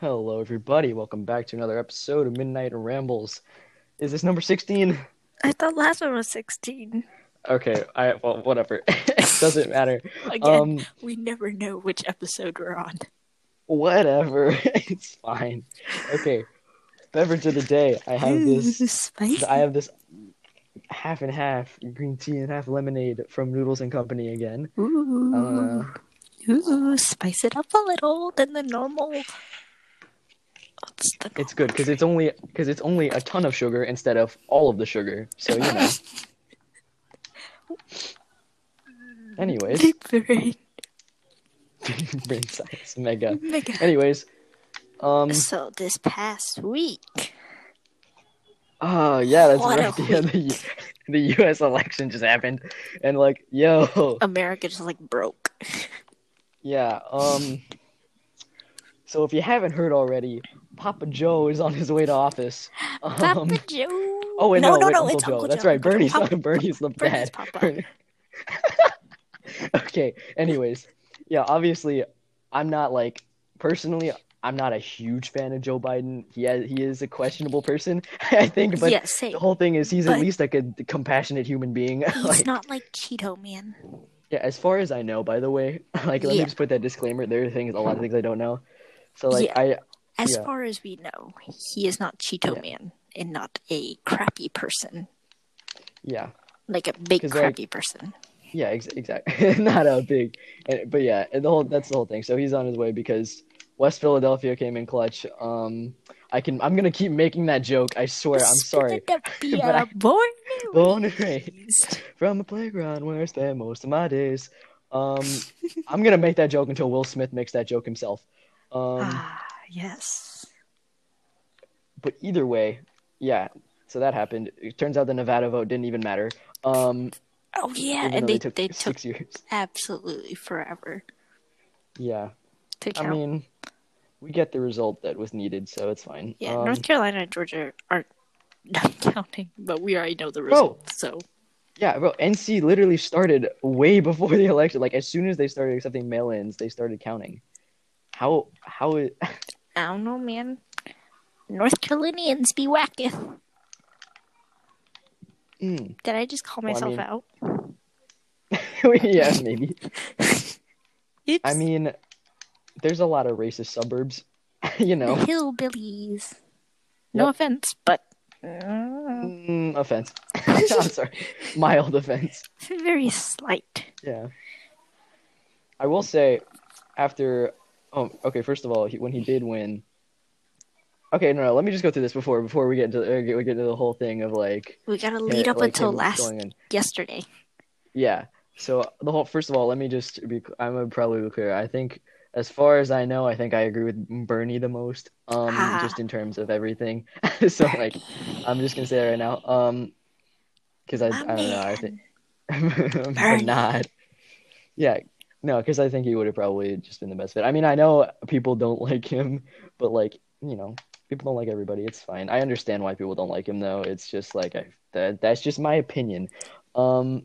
Hello, everybody. Welcome back to another episode of Midnight Rambles. Is this number 16? I thought last one was 16. Okay, I well, whatever. it doesn't matter. Again, Um, we never know which episode we're on. whatever. it's fine. Okay, beverage of the day. I have Ooh, this. spicy. I have this half and half green tea and half lemonade from Noodles and Company again. Ooh, Uh, ooh, spice it up a little than the normal. What's the it's good because it's only because it's only a ton of sugar instead of all of the sugar. So you know. Anyways, Big brain. brain science mega. Mega. Anyways, um, So this past week, oh yeah, that's What right. Yeah, the the U.S. election just happened, and like, yo, America just like broke. yeah. Um, so if you haven't heard already, Papa Joe is on his way to office. Um, Papa Joe. oh wait, no, no, no, wait, no, Uncle it's Joe. Uncle That's Joe. right. Bernie's Papa- Bernie's the Bernie's dad. Okay. Anyways, yeah. Obviously, I'm not like personally. I'm not a huge fan of Joe Biden. He has, he is a questionable person, I think. But yeah, the whole thing is he's at least like a compassionate human being. He's like, not like Cheeto Man. yeah, as far as I know, by the way, like let me just put that disclaimer. There are things, a lot of things I don't know. So like Yeah. I, As Yeah. far as we know, he is not Cheeto Yeah. Man and not a crappy person, yeah, like a big 'Cause, like, crappy person. yeah, ex- exactly. not a big, and, but yeah, and the whole that's the whole thing. So he's on his way because West Philadelphia came in clutch. Um, I can, I'm gonna keep making that joke. I swear. I'm sorry. But I- born Born and raised. From the playground where I spend most of my days. Um, I'm gonna make that joke until Will Smith makes that joke himself. Um. yes. but either way, yeah. So that happened. It turns out the Nevada vote didn't even matter. Um, Oh yeah, and they they took they took six years. absolutely forever Yeah, to I mean, we get the result that was needed, so it's fine. yeah, Um, North Carolina and Georgia aren't not counting, but we already know the Bro. result. So yeah, bro. NC literally started way before the election. Like as soon as they started accepting mail-ins, they started counting. How how it, I don't know, man. North Carolinians be whacking. mm. Did I just call Well, I myself mean- out? yeah, maybe. I mean, there's a lot of racist suburbs, you know. hillbillies. No offense, but uh, Mm, offense. I'm sorry. Mild offense. very slight. Yeah. I will say, after, oh, okay. First of all, he, when he did win. Okay, no, no. Let me just go through this before before we get into uh, get, we get into the whole thing of like We gotta lead up like until last yesterday. Yeah. So the whole first of all, let me just be. I'm gonna probably be clear. I think, as far as I know, I think I agree with Bernie the most. Um, Ah. just in terms of everything. so like, I'm just gonna say it right now. Um, because I I don't know. I think, Bernie. not. Yeah. No, because I think he would have probably just been the best fit. I mean, I know people don't like him, but like you know, people don't like everybody. It's fine. I understand why people don't like him, though. It's just like I, that. That's just my opinion. Um,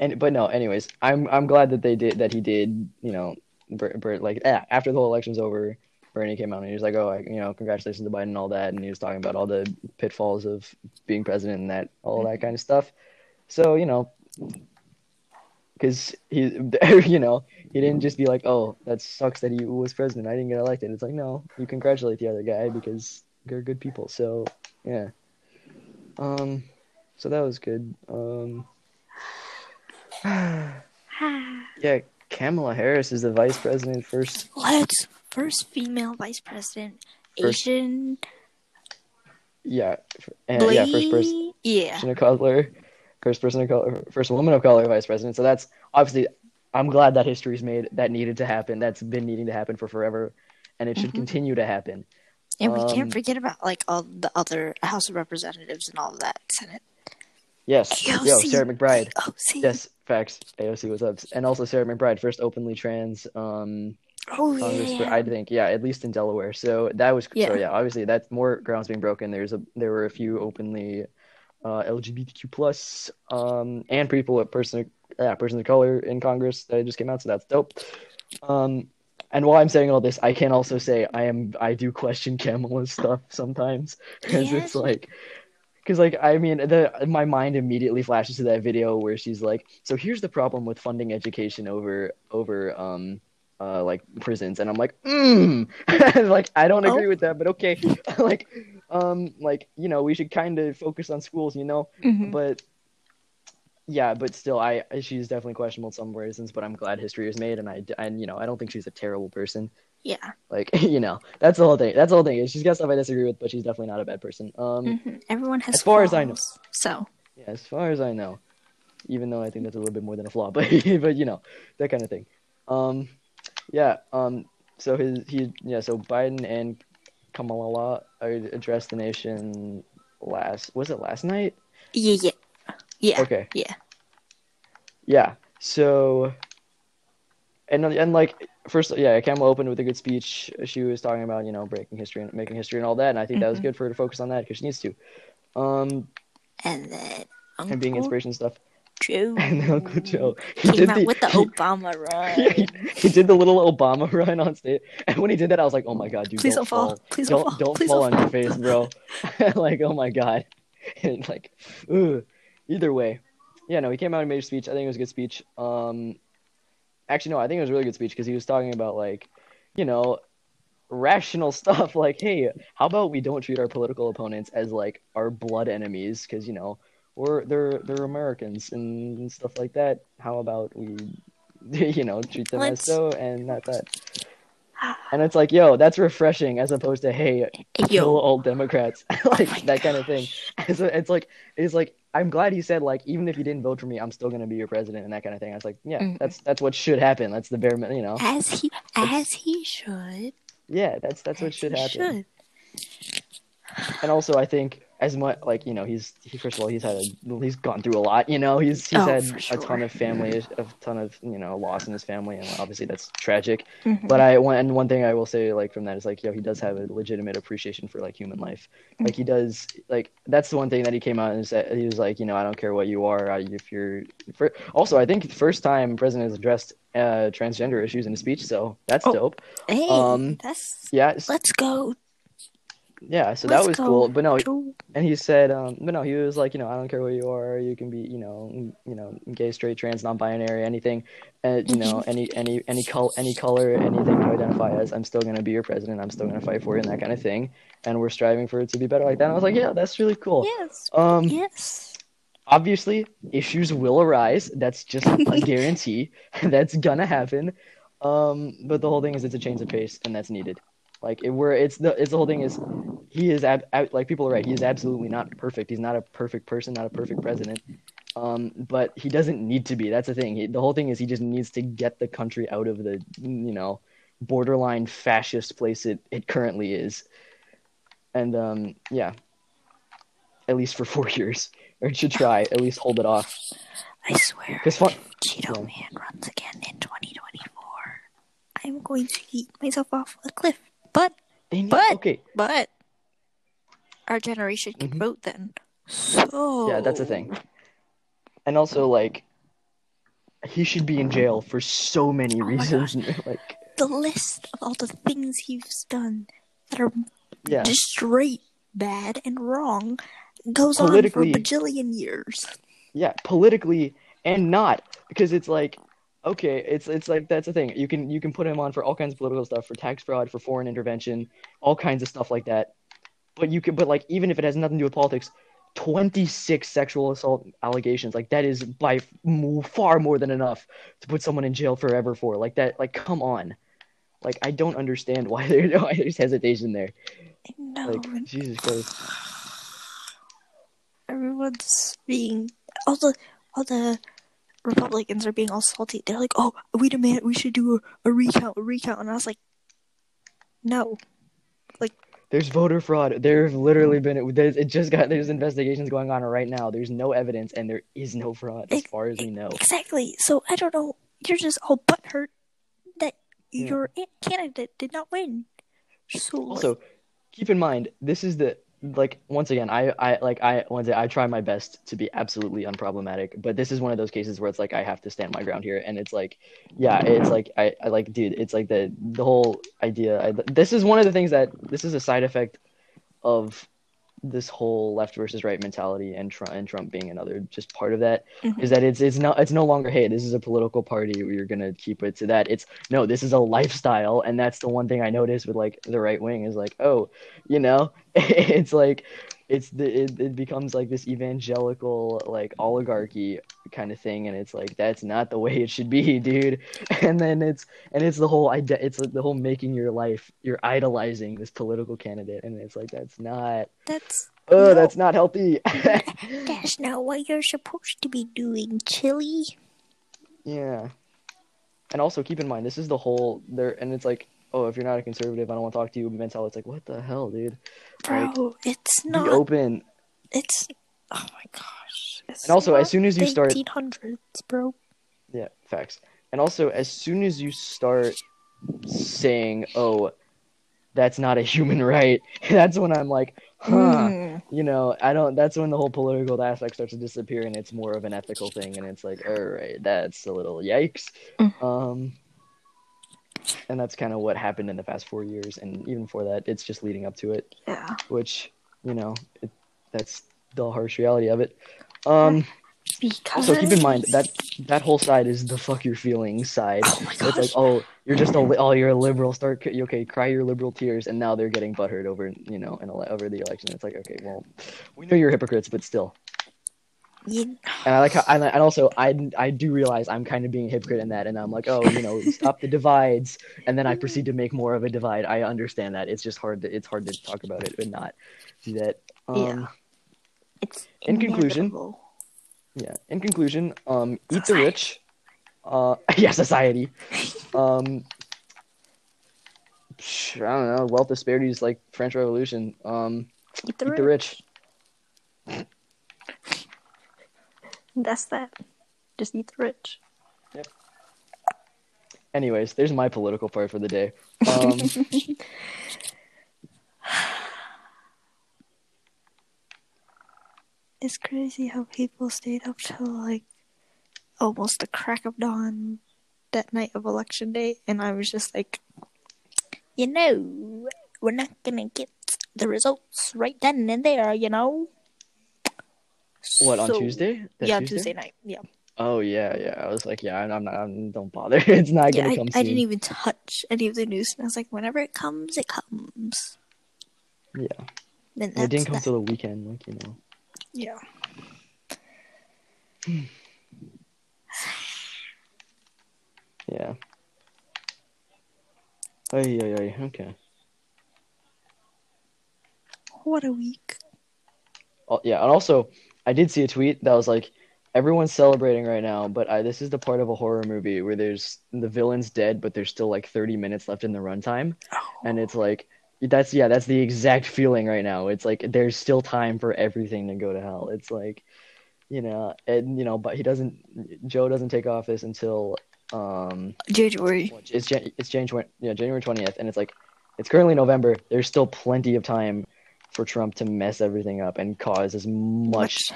and but no. Anyways, I'm I'm glad that they did that. He did. You know, Bert, Bert like after the whole election's over, Bernie came out and he was like, oh, I, you know, congratulations to Biden and all that, and he was talking about all the pitfalls of being president and that all that kind of stuff. So you know, because he, you know, he didn't just be like, oh, that sucks that he was president. I didn't get elected. It's like, no, you congratulate the other guy because they're good people. So yeah, um, so that was good. Um, yeah, Kamala Harris is the vice president first. Let's first female vice president, First- Asian, Yeah, and yeah, first person. Yeah, of color, first person of color, first woman of color vice president. So that's obviously, I'm glad that history's made. That needed to happen. That's been needing to happen for forever, and it should Mhm. continue to happen. and we Um, can't forget about like all the other House of Representatives and all of that Senate. Yes, yo, Sarah McBride. Oh, see, Yes, facts. AOC was up, and also Sarah McBride, first openly trans um oh Congress. yeah, I think, yeah, at least in Delaware. So that was Yeah. so yeah. Obviously, that's more grounds being broken. There's a there were a few openly uh, LGBTQ plus um and people with person yeah person of color in Congress that just came out. So that's dope. Um, and while I'm saying all this, I can also say I am I do question Kamala's stuff sometimes because Yes. it's like because like I mean the my mind immediately flashes to that video where she's like, so here's the problem with funding education over over um uh like prisons, and I'm like, mm. like I don't agree Oh. with that, but okay, like um like you know we should kind of focus on schools, you know, Mhm. but yeah, but still, I she's definitely questionable in some reasons. But I'm glad history is made, and I and you know I don't think she's a terrible person. Yeah. Like you know that's the whole thing. That's the whole thing. She's got stuff I disagree with, but she's definitely not a bad person. Um, Mhm. Everyone has As far as I know. So yeah, as far as I know, even though I think that's a little bit more than a flaw, but but you know that kind of thing. Um, yeah. Um, so his he yeah. So Biden and Kamala addressed the nation last. Was it last night? yeah, yeah, yeah, Okay. yeah. Yeah. So, and and like first, yeah, Kamala opened with a good speech. She was talking about you know breaking history and making history and all that, and I think that was Mhm. good for her to focus on that because she needs to. Um, And then Uncle and being inspiration stuff. Joe And then Uncle Joe, he came did out the, with the he, Obama run. yeah, he, he did the little Obama run on stage, and when he did that, I was like, oh my god, dude, Please don't, don't fall. Please don't fall. don't Please fall don't on your face, bro. like, oh my god. and like, ugh. either way, yeah, no, he came out and made a speech. I think it was a good speech. Um, actually, no, I think it was a really good speech because he was talking about like, you know, rational stuff. Like, hey, how about we don't treat our political opponents as like our blood enemies? Because you know, we're they're they're Americans and, stuff like that. How about we, you know, treat them Let's- as so and not that. And it's like, yo, that's refreshing as opposed to, hey, kill Yo, all Democrats, like my that kind of thing. It's, it's like it's like I'm glad he said like even if you didn't vote for me, I'm still gonna be your president and that kind of thing. I was like, yeah, Mhm. that's that's what should happen. That's the bare, min- you know, as he as he should. yeah, that's that's what should happen. should. And also, I think as much like you know, he's he first of all he's had a, he's gone through a lot. You know, he's he's Oh, had for a ton of family, a ton of you know loss in his family, and obviously that's tragic. Mhm. But I one and one thing I will say like from that is like yo he does have a legitimate appreciation for like human life. Like he does like that's the one thing that he came out and said he was like you know I don't care what you are if you're for, also I think the first time president has addressed uh, transgender issues in a speech so that's Oh. dope. Hey, Um, that's Yeah, let's go. Yeah. So let's that was go, cool. But no, Joe. and he said um but no he was like you know I don't care what you are you can be you know you know gay straight trans non-binary anything and you know any any any col any color anything you identify as I'm still gonna be your president I'm still gonna fight for you and that kind of thing and we're striving for it to be better like that and I was like yeah that's really cool Yes, um yes. obviously issues will arise that's just a guarantee that's gonna happen um but the whole thing is it's a change of pace and that's needed like it, we're it's the it's the whole thing is he is ab- ab- like people are right. He is absolutely not perfect. He's not a perfect person not a perfect president. Um but he doesn't need to be. That's the thing. He, the whole thing is he just needs to get the country out of the you know borderline fascist place it, it currently is. And um yeah. At least for four years. Or it should try at least hold it off. I swear, because fun Cheeto yeah. Man runs again in 2024. I'm going to eat myself off a cliff. But, But- okay but, our generation can Mhm. vote then. So Yeah, that's the thing. And also, like, he should be in jail for so many Oh reasons. like, The list of all the things he's done that are yeah, just straight bad and wrong goes on for a bajillion years. yeah, politically and not because it's like, okay, it's it's like that's the thing. You can you can put him on for all kinds of political stuff, for tax fraud, for foreign intervention, all kinds of stuff like that. But you can, but like, even if it has nothing to do with politics. 26 sexual assault allegations like that is by far more than enough to put someone in jail forever for like that like come on like i don't understand why, there, why there's hesitation there No, Like, Jesus Christ. everyone's being all the all the Republicans are being all salty. They're like, "Oh, we demand we should do a, a recount, a recount," and I was like, "No, like." There's voter fraud. There's literally been, there's, it just got, there's investigations going on right now. There's no evidence and there is no fraud as Ex- far as we know. exactly." So I don't know. You're just all butthurt that Yeah. your candidate did not win. So like, Also, keep in mind, this is the, like once again, I I like I once I try my best to be absolutely unproblematic, but this is one of those cases where it's like I have to stand my ground here, and it's like, yeah, it's like I, I like, dude, it's like the the whole idea. I, this is one of the things that this is a side effect of this whole left versus right mentality and Trump and Trump being another just part of that is Mhm. that it's it's not it's no longer hey this is a political party we're gonna keep it to that it's no this is a lifestyle and that's the one thing I noticed with like the right wing is like oh you know it's like it's the it, it becomes like this evangelical like oligarchy kind of thing and it's like that's not the way it should be dude and then it's and it's the whole ide- it's the whole making your life you're idolizing this political candidate and it's like that's not That's oh No. that's not healthy that's not what you're supposed to be doing, Chili. yeah and also keep in mind this is the whole there and it's like oh if you're not a conservative i don't want to talk to you mentality it's like what the hell dude like Bro, it's be open It's. Oh my gosh. It's And also, as soon as you start- 1800s, bro. Yeah, facts. And also, as soon as you start saying, "Oh, that's not a human right," that's when I'm like, "Huh." Mm. You know, I don't. That's when the whole political aspect starts to disappear, and it's more of an ethical thing. And it's like, all right, that's a little yikes. Mm. Um, and that's kind of what happened in the past four years, and even for that, it's just leading up to it, Yeah. which you know, it, that's the harsh reality of it. Um. Because. Also, keep in mind that that whole side is the fuck your feelings side. Oh my So it's like, oh, you're just a li- oh, you're a liberal. Start okay, cry your liberal tears, and now they're getting butthurt over you know, and over the election. It's like, okay, well, we know you're hypocrites, but still. You- And I like how, and, I- and also I I do realize I'm kind of being a hypocrite in that, and I'm like, oh, you know, stop the divides, and then I proceed to make more of a divide. I understand that. It's just hard to it's hard to talk about it and not do that. Um, Yeah. It's In conclusion. Yeah. In conclusion, um, eat the rich. Uh, yeah, society. Um, I don't know. Wealth disparities like French Revolution. Um, Eat the eat the rich. That's that. Just eat the rich. Yep. Anyways, there's my political part for the day. Um, It's crazy how people stayed up till like almost the crack of dawn that night of election day, and I was just like, you know, we're not gonna get the results right then and there, you know. What on So- Tuesday? That Yeah, Tuesday? night. Yeah, Oh yeah, yeah. I was like, yeah, I'm not. I'm, don't bother. It's not yeah. gonna I, come I soon. didn't even touch any of the news, and I was like, whenever it comes, it comes. Yeah, Then it didn't come that. till the weekend. Like you know. Yeah. Yeah. Ay, yeah, ay. Okay. What a week. Oh, yeah, and also I did see a tweet that was like, everyone's celebrating right now, but I, this is the part of a horror movie where there's the villain's dead, but there's still like 30 minutes left in the runtime, and it's like that's yeah, that's the exact feeling right now. It's like there's still time for everything to go to hell. It's like, you know, and you know, but he doesn't. Joe doesn't take office until um, January. it's it's January yeah January 20th, and it's like it's currently November. There's still plenty of time for Trump to mess everything up and cause as much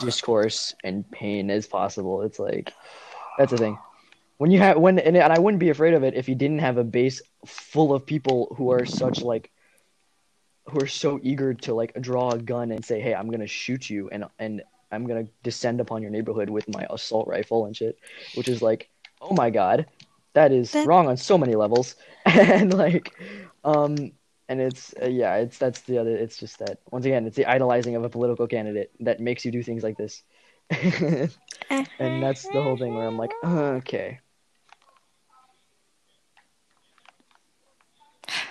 discourse and pain as possible. It's like that's the thing. When you have when and, and I wouldn't be afraid of it if you didn't have a base full of people who are such like who are so eager to like draw a gun and say, "Hey, I'm gonna shoot you," and and I'm gonna descend upon your neighborhood with my assault rifle and shit, which is like, oh my god, that is That- wrong on so many levels, and like, um, and it's uh, yeah, it's that's the other. It's just that once again, it's the idolizing of a political candidate that makes you do things like this, and that's the whole thing where I'm like, uh, okay.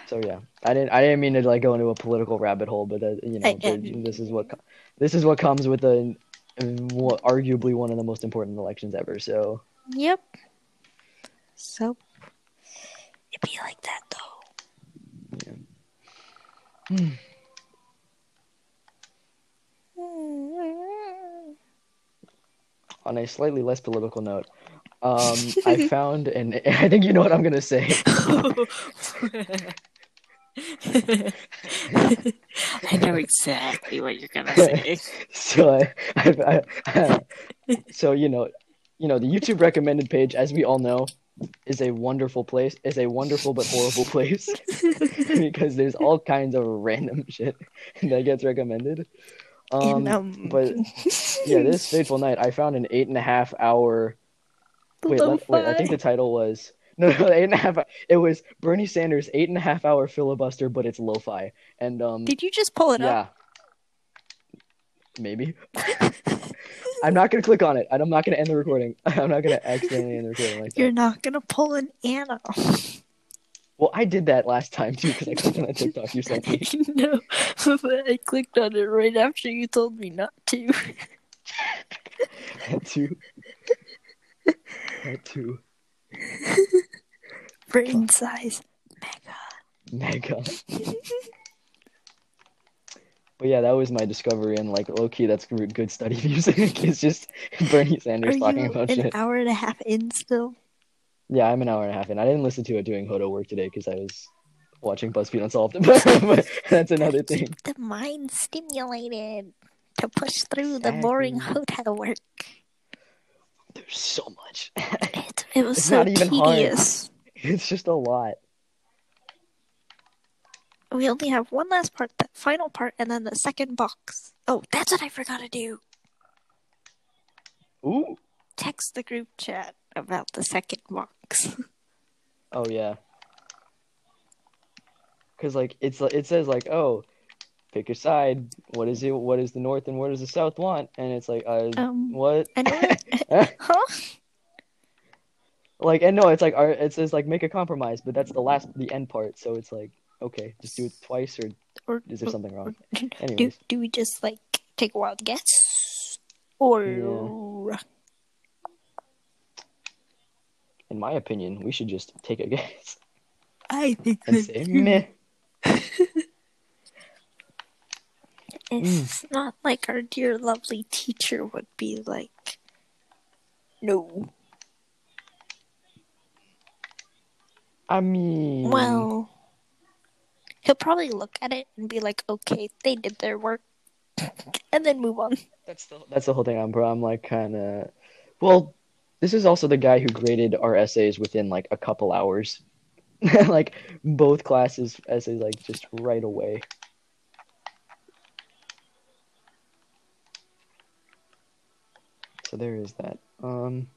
So yeah, I didn't. I didn't mean to like go into a political rabbit hole, but uh, you know, the- this is what this is what comes with a, what arguably one of the most important elections ever. So Yep. So It'd be like that. On a slightly less political note, um, I found and I think you know what I'm gonna say. I know exactly what you're gonna say. so I, I, I, so you know, you know, the YouTube recommended page, as we all know, is a wonderful place. Is a wonderful but horrible place because there's all kinds of random shit that gets recommended. Um, um, but yeah, this fateful night, I found an eight and a half hour. Wait, let, wait. I think the title was no, no, eight and a half. It was Bernie Sanders' eight and a half hour filibuster, but it's lo-fi. And um, Did you just pull it yeah, up? Maybe. I'm not gonna click on it. And I'm not gonna end the recording. I'm not gonna accidentally end the recording like. You're not gonna pull an Anna. Well, I did that last time too because I clicked on that TikTok you sent me. no, but I clicked on it right after you told me not to. That too. That too. Brain size. Mega. Mega. But yeah, that was my discovery, and like low key, that's good good study music. it's just Bernie Are Sanders talking you about an shit. An hour and a half in still? Yeah, I'm an hour and a half in. I didn't listen to it doing Hoda work today because I was watching BuzzFeed Unsolved. but that's another thing. Keep the mind stimulated to push through the boring Exactly. hotel work. There's so much. It, it was It's so not even hard. tedious. it's just a lot. We only have one last part, the final part, and then the second box. Oh, that's what I forgot to do. Ooh. Text the group chat about the second box. Oh yeah. Cause like it's it says like oh, pick a side. What is it? What is the North and what does the South want? And it's like uh Um, what? Know. huh? like and no, it's like our, it says like make a compromise, but that's the last the end part. So it's like okay, just do it twice or Or is there something wrong? do Anyways, do we just like take a wild guess, or in my opinion, we should just take a guess I think and say meh. it's mm. not like our dear lovely teacher would be like, no. I mean, Well, he'll probably look at it and be like, okay, they did their work, and then move on. That's the that's the whole thing. I'm bro. I'm like kind of. Well, this is also the guy who graded our essays within like a couple hours, like both classes essays like just right away. So there is that. Um.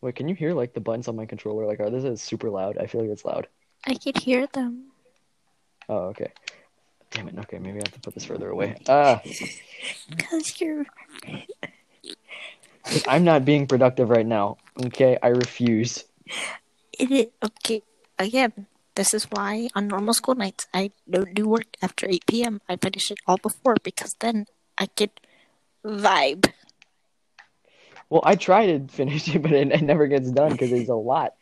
Wait, can you hear like the buttons on my controller? Like, are this is super loud? I feel like it's loud. I could hear them. Oh, okay. Damn it. Okay, maybe I have to put this further away. Ah, Because you're. I'm not being productive right now. Okay, I refuse. It is. Okay, again, this is why on normal school nights I don't do work after 8 p.m. I finish it all before because then I could vibe. Well, I try to finish it, but it, it never gets done because there's a lot.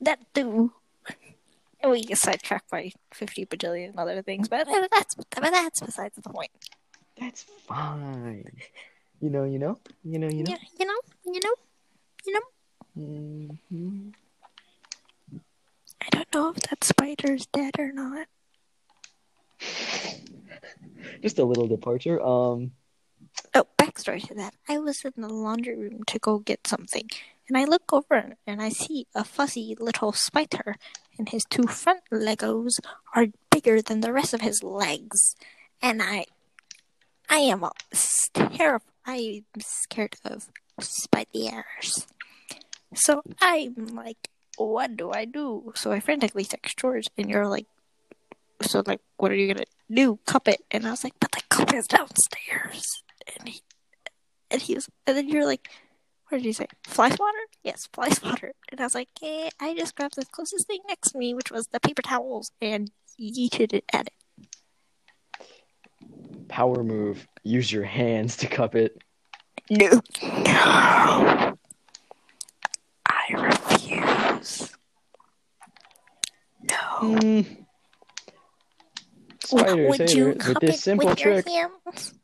That too. And we get sidetracked by 50 bajillion other things, but that's, but that's besides the point. That's fine. You know, you know, you know, you know. Yeah, you know, you know, you know. Mm-hmm. I don't know if that spider's dead or not. Just a little departure. Um, Oh, backstory to that. I was in the laundry room to go get something, and I look over and I see a fuzzy little spider, and his two front Legos are bigger than the rest of his legs. And I, I am terrified. I'm scared of spiders. So I'm like, what do I do? So I frantically text George, and you're like, so like, what are you gonna do? Cup it? And I was like, but the cup is downstairs. And he, and he was, and then you're like, what did you say? Fly swatter? Yes, fly swatter. And I was like, eh, I just grabbed the closest thing next to me, which was the paper towels, and yeeted it at it. power move. Use your hands to cup it. No. No. I refuse. No. Mm. Spider Would you with this simple trick. hands?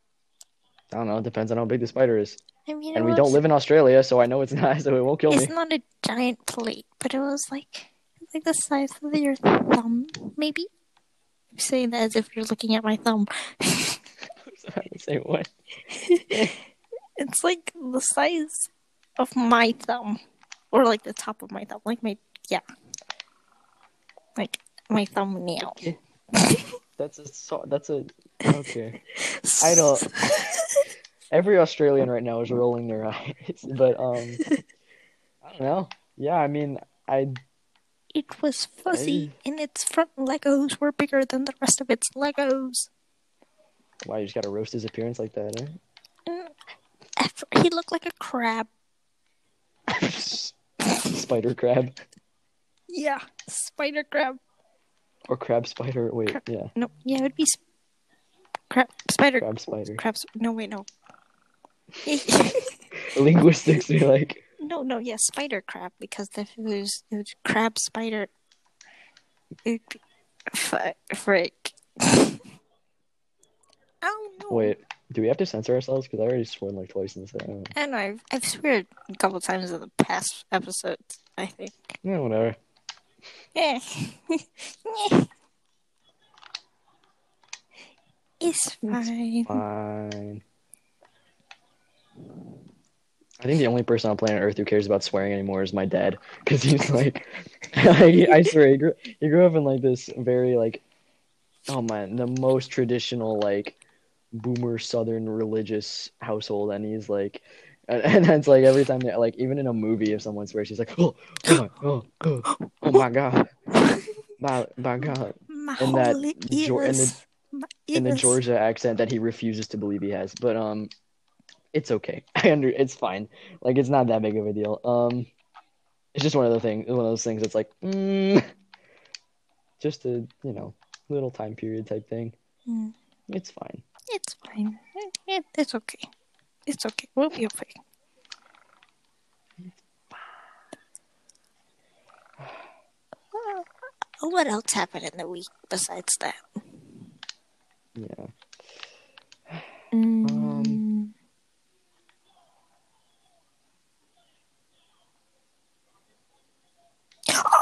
I don't know. It depends on how big the spider is. I mean, And we don't live in Australia, so I know it's not, so it won't kill me. It's not a giant plate, but it was like it's like the size of your thumb, maybe. I'm saying that as if you're looking at my thumb. same way. It's like the size of my thumb, or like the top of my thumb, like my yeah, like my thumbnail. That's a so. That's a okay. I don't. Every Australian right now is rolling their eyes, but um, I don't know. Yeah, I mean, I It was fuzzy, and its front Legos were bigger than the rest of its Legos. why you just gotta roast his appearance like that, After, he looked like a crab. eh? spider crab Yeah, spider crab. or crab spider. Wait, Crab. yeah, No, yeah, it would be sp- crab spider crab spider. crabs. No, wait, no. Linguistics be like, no, no, yeah, spider crab because the it was, it was crab spider. It, fuck, frick. Don't oh, know. wait, do we have to censor ourselves? Because I already sworn like twice in this. I don't know. I know. I've, I've sweared a couple times in the past episodes. I think. Yeah, whatever. Yeah. Yeah. It's fine. Fine. I think the only person on planet Earth who cares about swearing anymore is my dad, because he's like, I, I swear, he grew, he grew up in like this very like, oh man, the most traditional like, boomer Southern religious household, and he's like, and, and it's like every time they like even in a movie if someone swears, he's like, oh, oh, my- oh, oh, oh my god, my, my god, My And that and the- in the. Georgia accent that he refuses to believe he has. But um, it's okay. I under it's fine. Like it's not that big of a deal. Um, it's just one of the things. One of those things that's like, mm, just a you know little time period type thing. Mm. It's fine. It's fine. Eh, It's okay. It's okay. We'll be okay. What else happened in the week besides that? Yeah. Mm,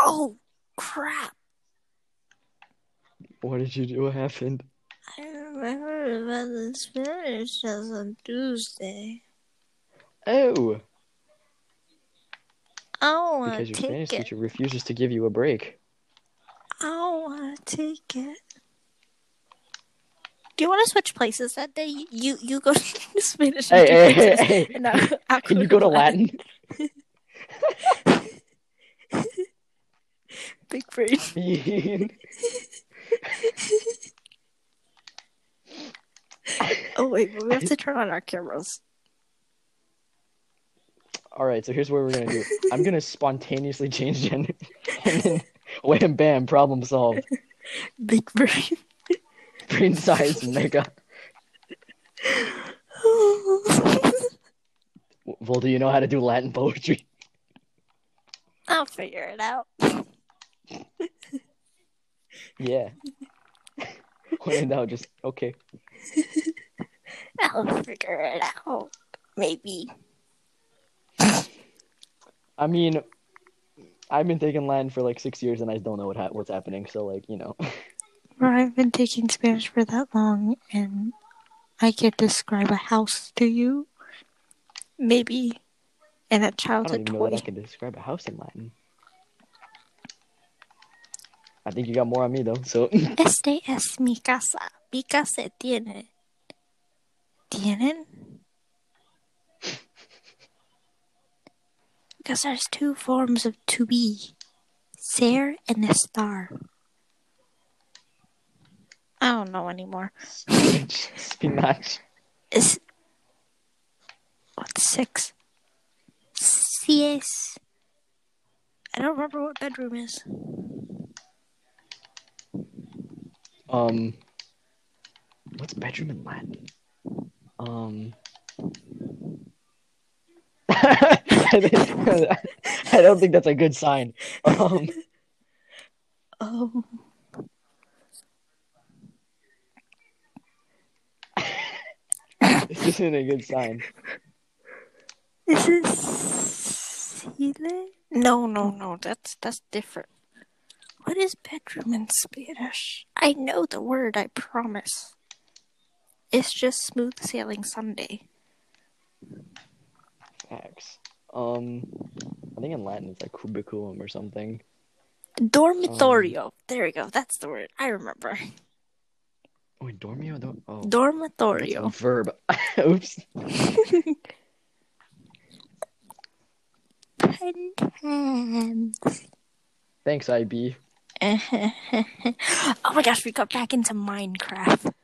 oh crap! What did you do? What happened? I remember about the Spanish test on Tuesday. Oh, I don't want because your Spanish it. teacher refuses to give you a break. I don't want to take it. Do you want to switch places that day? You you go to Spanish. Hey, hey, hey, hey. I'll Can you go to Latin? Big brain. Oh wait, we have to turn on our cameras. All right, so here's what we're gonna do. I'm gonna spontaneously change gender, and then wham, bam, problem solved. Big brain. Brain size mega. Well, do you know how to do Latin poetry? I'll figure it out. Yeah. when in doubt, just okay. I'll figure it out. Maybe. I mean, I've been taking Latin for like six years, and I don't know what ha- what's happening. So, like, you know, Or I've been taking Spanish for that long, and I could describe a house to you. Maybe. And a I don't childhood even know that. I can describe a house in Latin. I think you got more on me though. So, Este es mi casa. Mi casa tiene. ¿Tienen? Because there's two forms of to be ser and estar. I don't know anymore. spinach. Is. What's six? Sies. I don't remember what bedroom is. Um, what's bedroom in Latin? Um, I don't think that's a good sign. Um, Oh. this isn't a good sign. This is Chile? No, no, no. That's that's different. What is bedroom in Spanish? I know the word. I promise. It's just smooth sailing Sunday. Facts. Um, I think in Latin it's like cubiculum or something. Dormitorio. there we go. That's the word. I remember. Wait, dormio? Don't, oh, Dormitorio. verb. Oops. Penthouse. Thanks, IB. oh my gosh, we got back into Minecraft.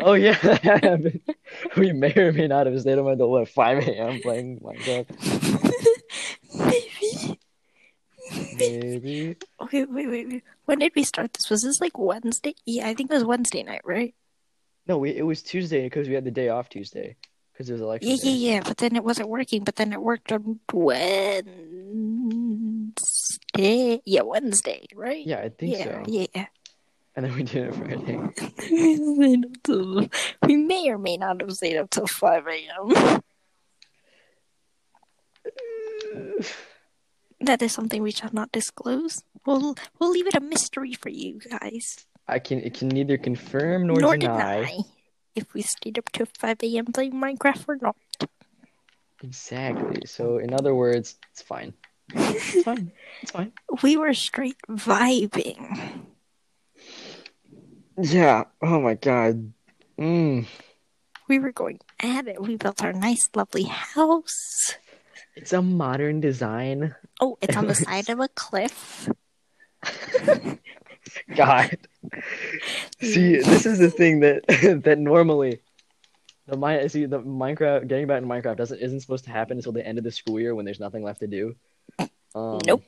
Oh yeah, that happened. We may or may not have stayed up until what 5 a.m. playing Minecraft. Maybe. Maybe. Okay, wait, wait, wait. When did we start this? Was this like Wednesday? Yeah, I think it was Wednesday night, right? No, we, it was Tuesday because we had the day off Tuesday because it was election. Yeah, day. yeah, yeah. But then it wasn't working. But then it worked on Wednesday. Eh, yeah, Wednesday, right? Yeah, I think yeah, so. yeah. Yeah. And then we did it Friday. we stayed up till- we may or may not have stayed up till five a.m. That is something we shall not disclose. We'll we'll leave it a mystery for you guys. I can it can neither confirm nor, Nor deny. deny if we stayed up till five a.m. playing Minecraft or not. Exactly. So in other words, it's fine. It's fine. It's fine. We were straight vibing. Yeah. Oh my god. Mm. We were going at it. We built our nice, lovely house. It's a modern design. Oh, it's on the side of a cliff. God. See, this is the thing that that normally the mi- see the Minecraft getting back in Minecraft doesn't isn't supposed to happen until the end of the school year when there's nothing left to do. Um, Nope.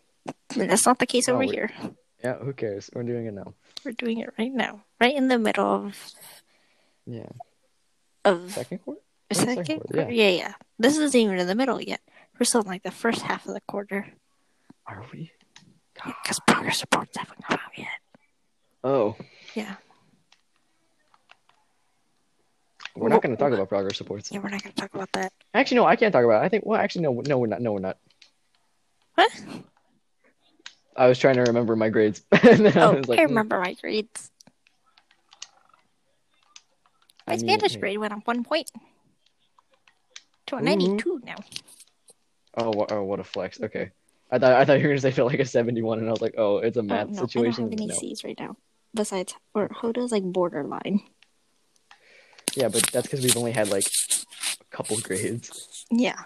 And that's not the case over here. Yeah, who cares? We're doing it now. We're doing it right now, right in the middle of Yeah. of Second quarter? second second quarter, quarter. Yeah. yeah, This isn't even in the middle yet. We're still in like the first half of the quarter Are we? because progress reports haven't come out yet. Oh, Yeah, we're not going to talk about progress reports. yeah. We're not gonna talk about that. Actually, no, I can't talk about it. I think. Well, actually, no, no, we're not. No, we're not. What? I was trying to remember my grades. and then I Oh, was like, I remember my grades. My I Spanish grade went up one point to a Ooh. 92 now. Oh, oh, what a flex. Okay. I thought I thought you were gonna say feel like a seventy-one, and I was like, oh, it's a Oh, math no, situation. I don't have any No. C's right now. Besides, or Hoda's like borderline. Yeah, but that's because we've only had like a couple grades, Yeah.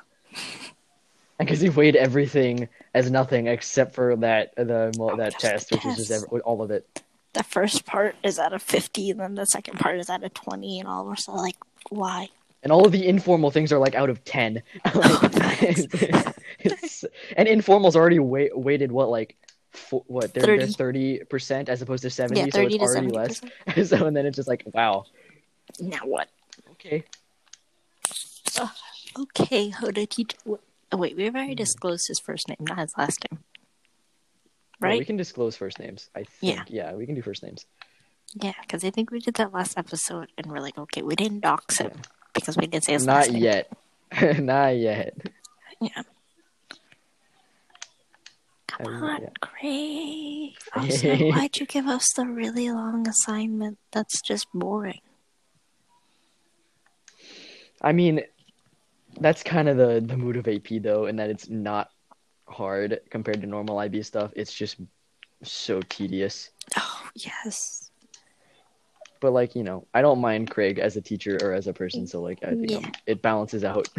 And because he weighed everything as nothing except for that the well, Oh, that test, which is just every, all of it. The first part is at a 50, and then the second part is at a 20, and all of us are like, why? And all of the informal things are like out of ten. Oh, like, it's- it's- and informals already weight, weighted what like fo- what they're thirty percent as opposed to seventy, Yeah, so it's already 70%. less. so and then it's just like wow, Now what? okay. Okay, how Hoda teach. Oh, wait, we've already hmm. disclosed his first name, not his last name. Oh, well, Right? we can disclose first names. I think. Yeah, we can do first names. Yeah, because I think we did that last episode, and we're like, okay, we didn't dox him because we didn't say his Not last name. Not yet. Not yet. Yeah. Come I mean, on, yeah. Craig. Also, why'd you give us the really long assignment? That's just boring. I mean, that's kind of the the mood of AP though, in that it's not hard compared to normal IB stuff. It's just so tedious. Oh yes. But like you know, I don't mind Craig as a teacher or as a person, so like I think Yeah. it balances out.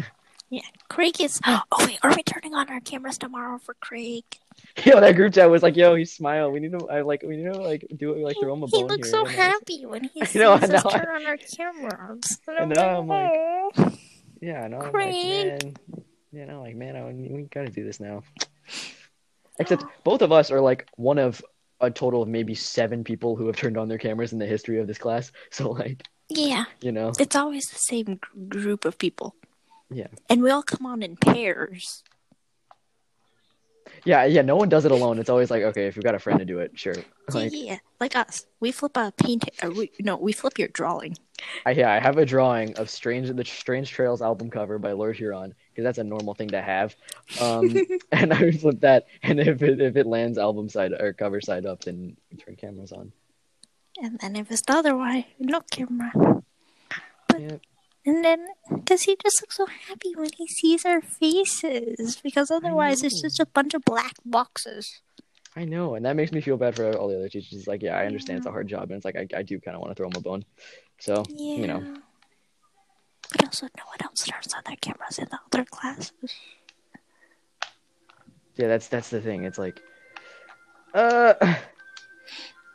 Yeah, Craig is. Oh wait, are we turning on our cameras tomorrow for Craig? yo, that group chat was like, yo, he smile. We need to, I like, we need to like do it, like throw him a he bone looks here. so and happy when he I sees know, I us turn on our cameras. Know, I'm like- "Oh." Yeah, no, I'm Craig. like, man, you know, like, man, I, we gotta do this now. Except both of us are like one of a total of maybe seven people who have turned on their cameras in the history of this class. So like, yeah, you know, it's always the same gr- group of people. Yeah. and we all come on in pairs. Yeah, yeah. No one does it alone. It's always like, okay, if you've got a friend to do it, sure. Like, yeah, like us. We flip a paint. We, no, we flip your drawing. I, yeah, I have a drawing of Strange the Strange Trails album cover by Lord Huron because that's a normal thing to have. Um, and I would flip that, and if it if it lands album side or cover side up, then turn cameras on. And then if it's the other way, no camera. Yeah. And then, because he just looks so happy when he sees our faces. Because otherwise, it's just a bunch of black boxes. I know, and that makes me feel bad for all the other teachers. It's like, yeah, I understand it's a hard job, and it's like I, I do kind of want to throw him a bone. So, Yeah. you know, But also, no one else turns on their cameras in the other classes. yeah, that's that's the thing. It's like, uh,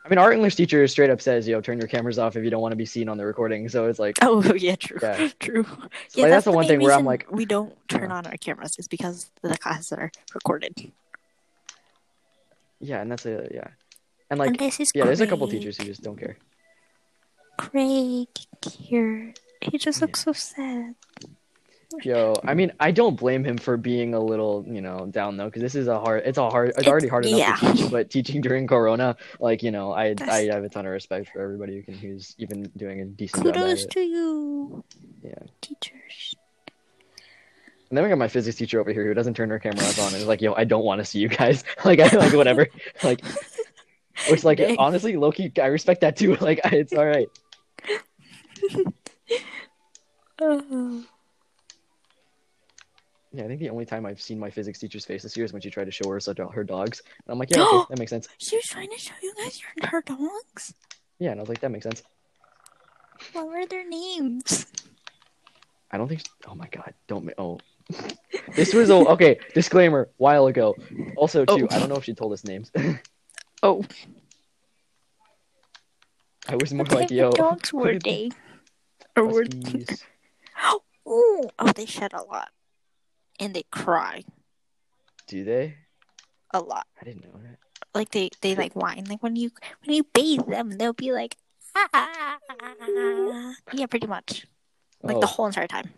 I mean, our English teacher straight up says, "Yo, turn your cameras off if you don't want to be seen on the recording." So it's like, Oh, yeah, true. Yeah. True. so like, that's the one thing where I'm like, we don't turn Yeah. on our cameras is because the classes are recorded. yeah, and that's a yeah, and like, and yeah, there's a couple teachers who just don't care. Craig here. He just looks so sad. Yo, I mean, I don't blame him for being a little, you know, down though, because this is a hard. It's a hard. It's It's- already hard enough yeah. to teach, but teaching during Corona, like you know, I That's- I have a ton of respect for everybody who can who's even doing a decent Kudos to you, Yeah. teachers. And then we got my physics teacher over here who doesn't turn her cameras on and is like, "Yo, I don't want to see you guys." like, I like whatever. like, which like Dang. honestly, lowkey, I respect that too. Like, it's all right. Oh. Yeah, I think the only time I've seen my physics teacher's face this year is when she tried to show her her dogs, and I'm like, "Yeah, okay, that makes sense." She was trying to show you guys your her dogs. Yeah, and I was like, "That makes sense." What were their names? I don't think. Oh my god! Don't. ma- Oh, this was a okay. Disclaimer: while ago. Also, too, Oh. I don't know if she told us names. Oh, I was more what like, "Yo." dogs were they? Or were oh, oh, they shed a lot, and they cry Do they? a lot. I didn't know that. Like they they like whine. Like when you when you bathe them, they'll be like, ah. ah, ah, ah yeah, pretty much. Like the Oh. whole entire time.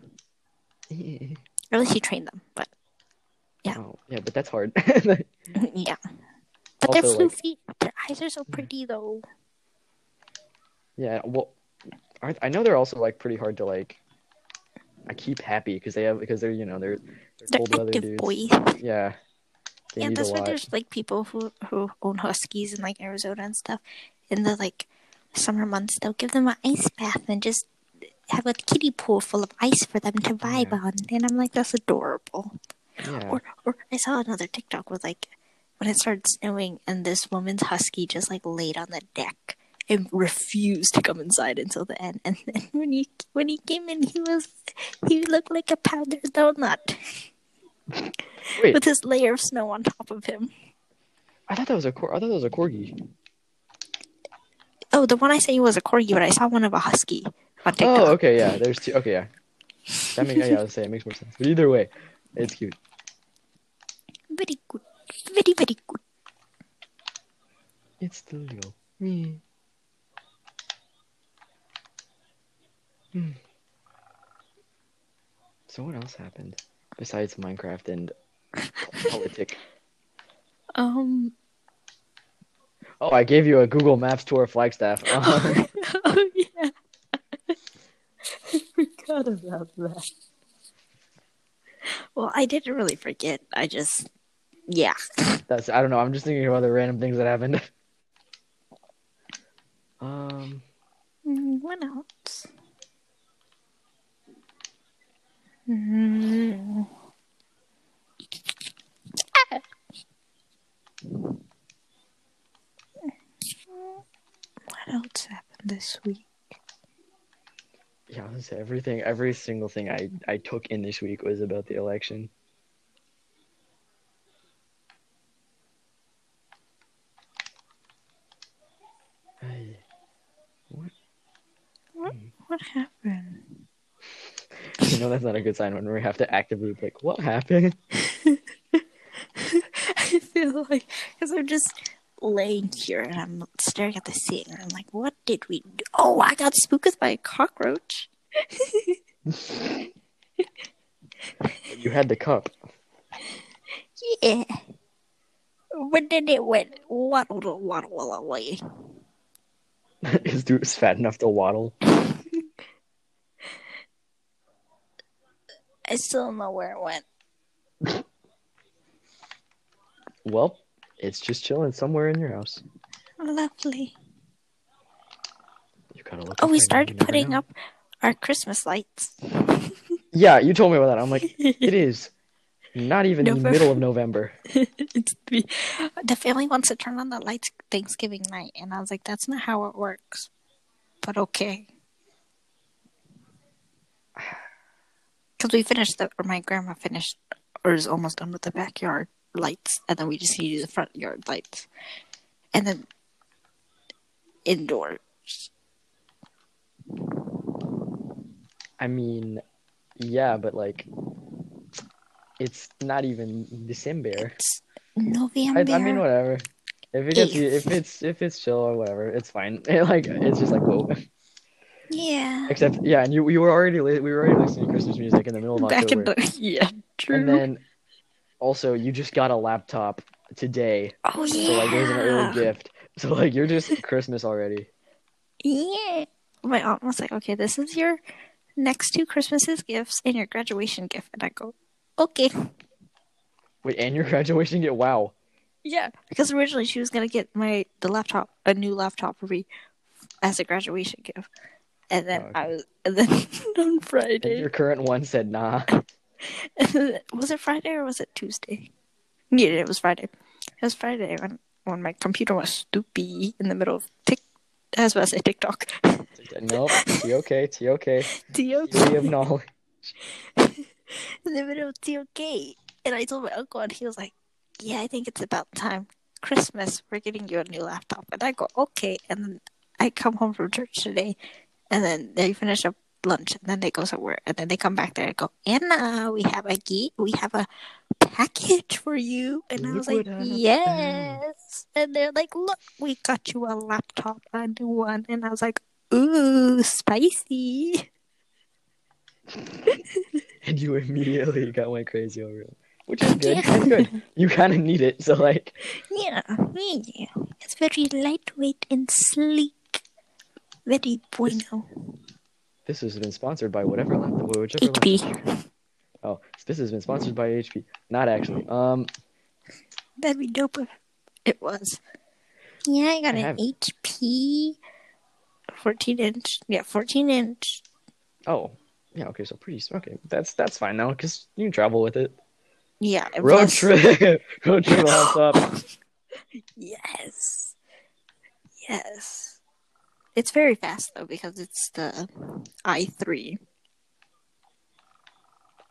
Or at least you train them, but Yeah. Oh, yeah, but that's hard. yeah. But they're Also, like- floofy. Their eyes are so pretty though. yeah, well, I know they're also like pretty hard to like. I keep happy because they have because they're you know they're they're They're active boys. Yeah, they yeah, that's why there's like people who who own huskies in like Arizona and stuff. In the like summer months, they'll give them an ice bath and just have a kiddie pool full of ice for them to vibe Yeah. on. And I'm like, that's adorable. Yeah, Or or I saw another TikTok with like when it started snowing and this woman's husky just like laid on the deck and refused to come inside until the end. And then when he when he came in, he was he looked like a powdered donut wait, with his layer of snow on top of him. I thought that was a cor- I thought that was a corgi. Oh, the one I sent you was a corgi, but I saw one of a husky on oh, TikTok. Oh, okay, yeah. There's two. Okay, yeah. That makes yeah. I say it makes more sense. But either way, it's cute. Very good. Very, very good. It's still yo. Me. Hmm. So what else happened besides Minecraft and politics? Um. Oh, I gave you a Google Maps tour of Flagstaff. Um, oh, yeah. I forgot about that. Well, I didn't really forget. I just. Yeah. that's I don't know. I'm just thinking of other random things that happened. Um. Mm, What else? Mm. Ah. What else happened this week? Yeah, I was gonna say everything, every single thing I I took in this week was about the election. What? What happened? You know that's not a good sign when we have to actively be like, what happened? I feel like because I'm just laying here and I'm staring at the ceiling and I'm like, what did we do? Oh, I got spooked by a cockroach. You had the cup. Yeah. but then it went waddle waddle away. Is dude fat enough to waddle? I still don't know where it went. Well, it's just chilling somewhere in your house. Lovely. You gotta look. Oh, we up right now, started putting know. up our Christmas lights. Yeah, you told me about that. I'm like, it is not even the middle of November. it's the family wants to turn on the lights Thanksgiving night, and I was like, that's not how it works. But okay. Because we finished the, or my grandma finished, or is almost done with the backyard lights, and then we just need to do the front yard lights. And then indoors. I mean, yeah, but like, it's not even December. It's I, November. I mean, whatever. If it gets if it's if it's chill or whatever, it's fine. like it's just like whoa. Yeah. Except yeah, and you you were already li- we were already listening to Christmas music in the middle of Back in October, the yeah, true. and then also you just got a laptop today, oh yeah. so like it was an early gift. So like you're just Christmas already. Yeah. My aunt was like, okay, this is your next two Christmases gifts and your graduation gift. And I go, okay. Wait, and your graduation get wow. Yeah. Because originally she was going to get my the laptop, a new laptop for me as a graduation gift. And then Oh, okay. I was, and then on And Friday, your current one said nah. was it Friday or was it Tuesday? Yeah, it was Friday. It was Friday when, when my computer was stupid in the middle of Tik. I was about to say TikTok. nope. T okay. T okay. TOK. Theory of knowledge. in the middle of TOK. And I told my uncle, and he was like, Yeah, I think it's about time. Christmas, we're getting you a new laptop. And I go, Okay. And then I come home from church today, and then they finish up lunch, and then they go somewhere, and then they come back there and go, Anna, we have a ge- we have a package for you. And I was like, what I found." Yes. And they're like, Look, we got you a laptop, a new one. And I was like, Ooh, spicy. And you immediately got went crazy over it. Which is good. Yeah. Good. You kind of need it. So like, Yeah, yeah. It's very lightweight and sleek. Very bueno. this has been sponsored by whatever laptop, whichever laptop. HP. Oh, this has been sponsored by HP. Not actually. Um, That'd be dope if it was. Yeah, I got I an have- HP 14 inch. Yeah, 14 inch. oh, yeah. Okay, so pretty. Okay, that's that's fine now because you can travel with it. Yeah, it Road was- trip. Road trip laptop. Yes. Yes. It's very fast though because it's the i3.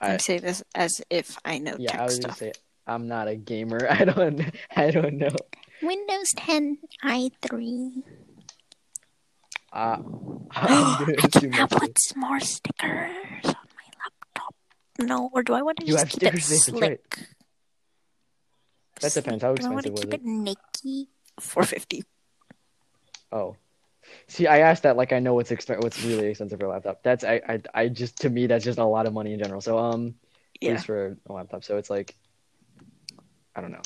I- I'm saying this as if I know Yeah, tech I was stuff. gonna say I'm not a gamer. I don't. I don't know. Windows 10 i3. Uh, gonna can put some more stickers on my laptop. No, or do I want to You just have keep it that's right. slick? That depends. How Do I want to keep it? it naked? Four fifty. Oh. See, I asked that like I know what's exp- what's really expensive for a laptop. That's I, I I just to me that's just a lot of money in general. So um, at least for a laptop. So it's like, I don't know.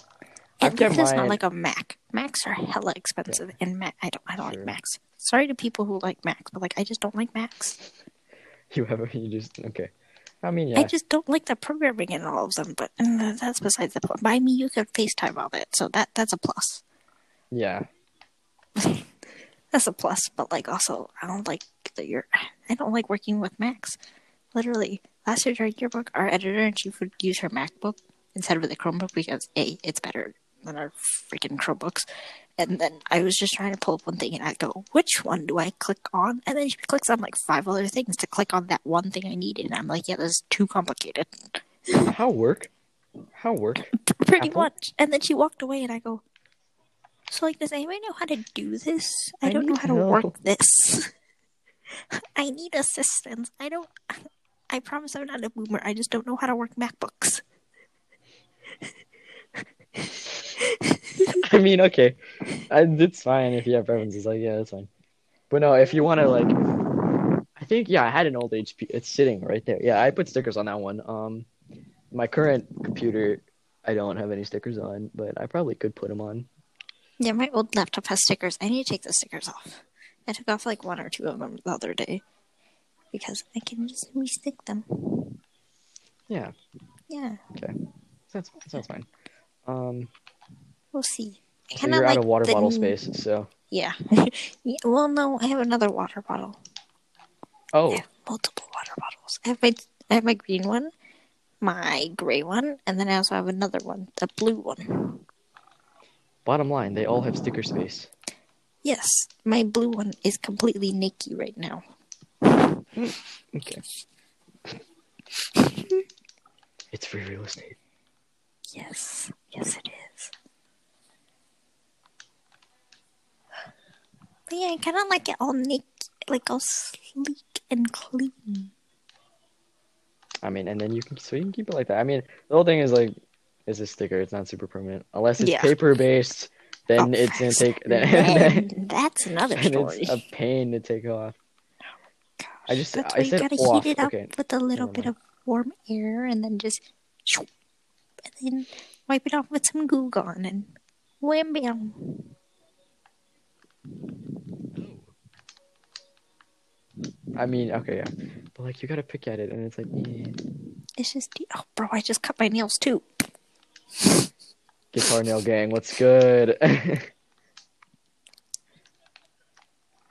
and this is not like a Mac. Macs are hella expensive, and Mac I don't I don't Sure. like Macs. Sorry to people who like Macs, but like I just don't like Macs. You have a, you just okay. I mean, yeah. I just don't like the programming in all of them. But that's besides the point. By me, you could FaceTime on it, so that that's a plus. yeah. That's a plus. But like also, I don't like that you're. I don't like working with Macs. Literally, last year during yearbook, our editor in chief would use her MacBook instead of the Chromebook because a it's better than our freaking Chromebooks. And then I was just trying to pull up one thing, and I go, "Which one do I click on?" And then she clicks on like five other things to click on that one thing I needed. And I'm like, "Yeah, this is too complicated." How work? How work? Pretty Apple? much. And then she walked away, and I go, "So like, does anybody know how to do this? I, I don't know how to to work this. I need assistance. I don't. I promise I'm not a boomer. I just don't know how to work MacBooks." I mean, okay, I, it's fine if you have preferences. Like, yeah, that's fine. But no, if you want to like, I think yeah, I had an old HP. It's sitting right there. Yeah, I put stickers on that one. Um, my current computer, I don't have any stickers on, but I probably could put them on. Yeah, my old laptop has stickers. I need to take the stickers off. I took off like one or two of them the other day because I can just restick them. Yeah, Yeah, Okay. that's sounds fine. Um, we'll see. I so you're out of water the bottle space, so Yeah. yeah. Well, no, I have another water bottle. oh, I have multiple water bottles. I have my I have my green one, my gray one, and then I also have another one, the blue one. Bottom line, they all have sticker space. Yes, my blue one is completely naked right now. Hmm, okay. it's free real estate. Yes, yes, it is. But yeah, I kind of like it all naked, like all sleek and clean. I mean, and then you can so you can keep it like that. I mean, the whole thing is like, it's a sticker. It's not super permanent unless it's Yeah. paper based. Then Oh, it's gonna take. Then, Then that's another then story. it's a pain to take off. I just- that's I why you said gotta off. heat it up Okay. with a little Never bit mind. of warm air, and then just and then wipe it off with some Goo Gone, and wham bam. I mean, okay, yeah, but like you gotta pick at it, and it's like, eh. It's just oh, bro, I just cut my nails too. Guitar Nail Gang, what's good?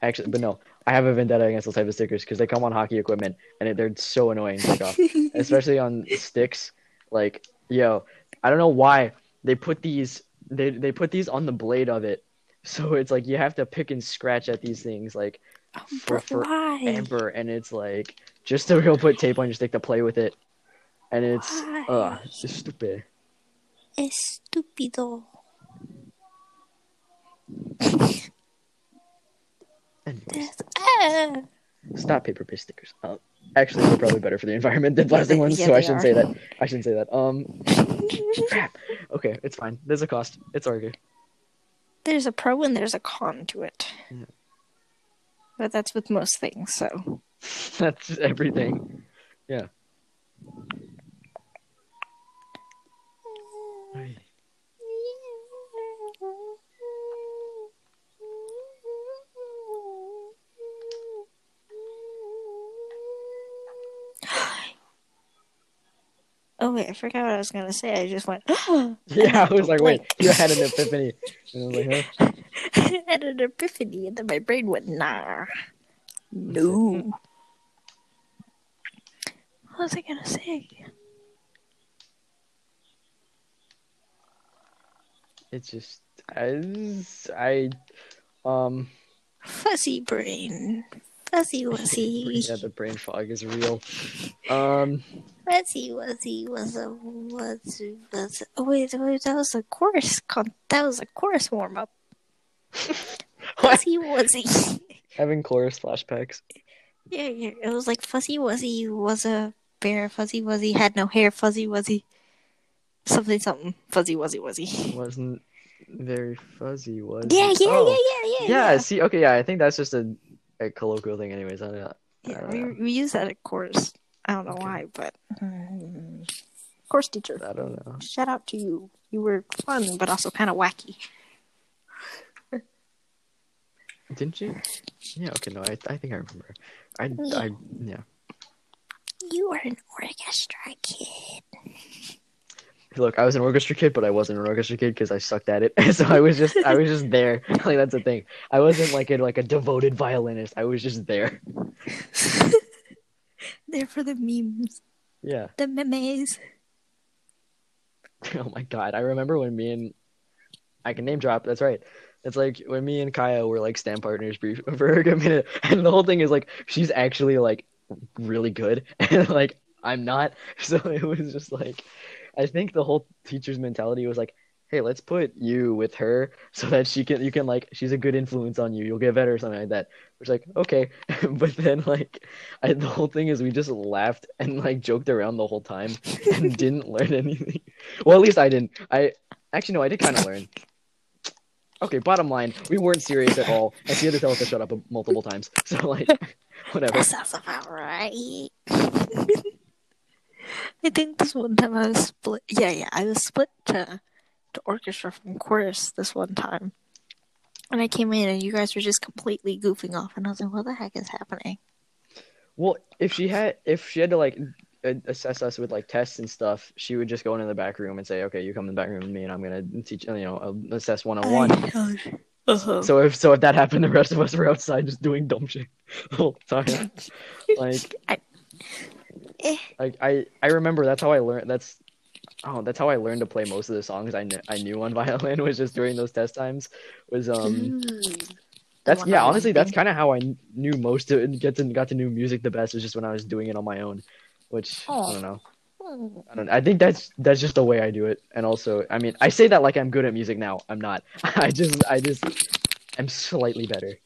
Actually, but no, I have a vendetta against those type of stickers because they come on hockey equipment and it, they're so annoying to take off, especially on sticks. Like, yo, I don't know why they put these they they put these on the blade of it, so it's like you have to pick and scratch at these things like Oh, for why? forever, and it's like just to go put tape on your stick to play with it, and it's Why? uh it's just stupid. Estúpido. Anyways. Ah. Stop paper-based stickers. Uh, actually, they're probably better for the environment than plastic ones, yeah, so I shouldn't are. say that. I shouldn't say that. Um, crap. Okay, it's fine. There's a cost. It's okay. There's a pro and there's a con to it. Yeah. But that's with most things, so. That's everything. Yeah. Oh wait, I forgot what I was gonna say. I just went Yeah, I was like, wait, Blink. you had an epiphany. And I was like, huh? I had an epiphany, and then my brain went nah, no. What was I gonna say? It's just, I, I, um, Fuzzy brain, fuzzy wuzzy, yeah, the brain fog is real. Um, fuzzy wuzzy was a was was. Oh wait, wait, that was a chorus. Con- that was a chorus warm up. Fuzzy wuzzy. Having chorus flashbacks. Yeah, yeah. It was like Fuzzy Wuzzy was a bear. Fuzzy Wuzzy had no hair. Fuzzy Wuzzy. Something, something. Fuzzy Wuzzy Wuzzy. Wasn't very fuzzy, was Yeah, it? yeah, Oh. yeah, yeah, yeah. Yeah, see, okay, yeah, I think that's just a, a colloquial thing, anyways. I don't know. I Yeah, don't we, know. we use that at course. I don't know Okay. why, but. mm, course teacher. I don't know. Shout out to you. You were fun, but also kind of wacky. Didn't you? Yeah, okay, no, I, I think I remember. I, Yeah. I, yeah. You were an orchestra kid. Look, I was an orchestra kid, but I wasn't an orchestra kid because I sucked at it. so I was just, I was just there. Like that's the thing. I wasn't like a like a devoted violinist. I was just there. There for the memes, Yeah. the memes. Oh my god, I remember when me and I can name drop. That's right. It's like when me and Kaya were like stand partners brief for a minute, and the whole thing is like she's actually like really good, and like I'm not. So it was just like I think the whole teacher's mentality was like, hey, let's put you with her so that she can you can like she's a good influence on you. You'll get better or something like that. Which like okay, but then like I, the whole thing is we just laughed and like joked around the whole time and didn't learn anything. Well, at least I didn't. I actually no, I did kind of learn. Okay, bottom line, we weren't serious at all, and she had to tell us to shut up multiple times. So like, whatever. That sounds about right. I think this one time I was split. Yeah, yeah, I was split to to orchestra from chorus this one time, and I came in and you guys were just completely goofing off, and I was like, "What the heck is happening?" Well, if she had if she had to like assess us with like tests and stuff, she would just go into the back room and say, "Okay, you come in the back room with me, and I'm gonna teach you know assess one on one." Uh-huh. So if so if that happened, the rest of us were outside just doing dumb shit the whole time. like I- Eh. like I I remember that's how I learned that's oh that's how I learned to play most of the songs I kn- I knew on violin was just during those test times was um Ooh. that's yeah honestly that's kind of how I knew most of it and get to got to know music the best was just when I was doing it on my own which I Oh. don't know Hmm. I don't I think that's that's just the way I do it and also I mean I say that like I'm good at music now I'm not I just I just I'm slightly better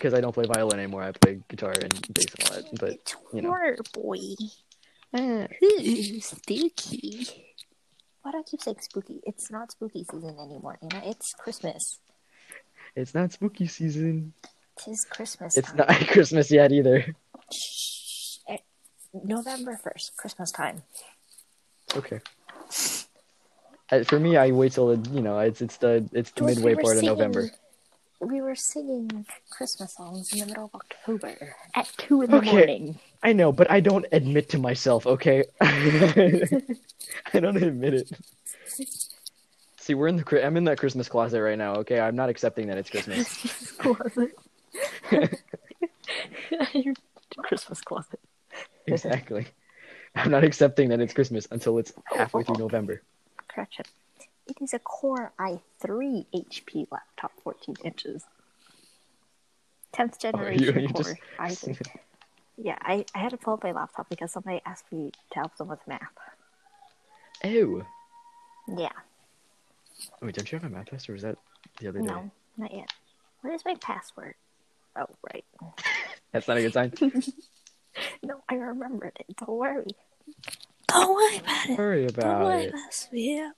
because I don't play violin anymore I play guitar and bass and all that but It's you know. horror boy. eh, Ooh, spooky. Why do I keep saying spooky? It's not spooky season anymore, you know? It's Christmas. it's not spooky season Tis Christmas it's time. not Christmas yet either Shh. Eh, November 1st, Christmas time. okay Uh, for me I wait till it, you know it's it's the it's the George, midway part of singing- November We were singing Christmas songs in the middle of October at 2 in the Okay. morning. I know but I don't admit to myself okay I don't admit it see we're in the I'm in that Christmas closet right now okay I'm not accepting that it's Christmas closet. Your Christmas closet. exactly I'm not accepting that it's Christmas until it's halfway through November Correction. It is a Core i3 HP laptop, 14 inches. 10th Oh, generation you- you Core just- i3. Yeah, I, I had to pull up my laptop because somebody asked me to help them with math. Oh. Yeah, Wait, don't you have a math test, or was that the other day? no, not yet. What is my password? Oh, right. That's not a good sign. No, I remembered it. Don't worry. Don't worry about Don't worry Don't worry it. about it, sweetheart.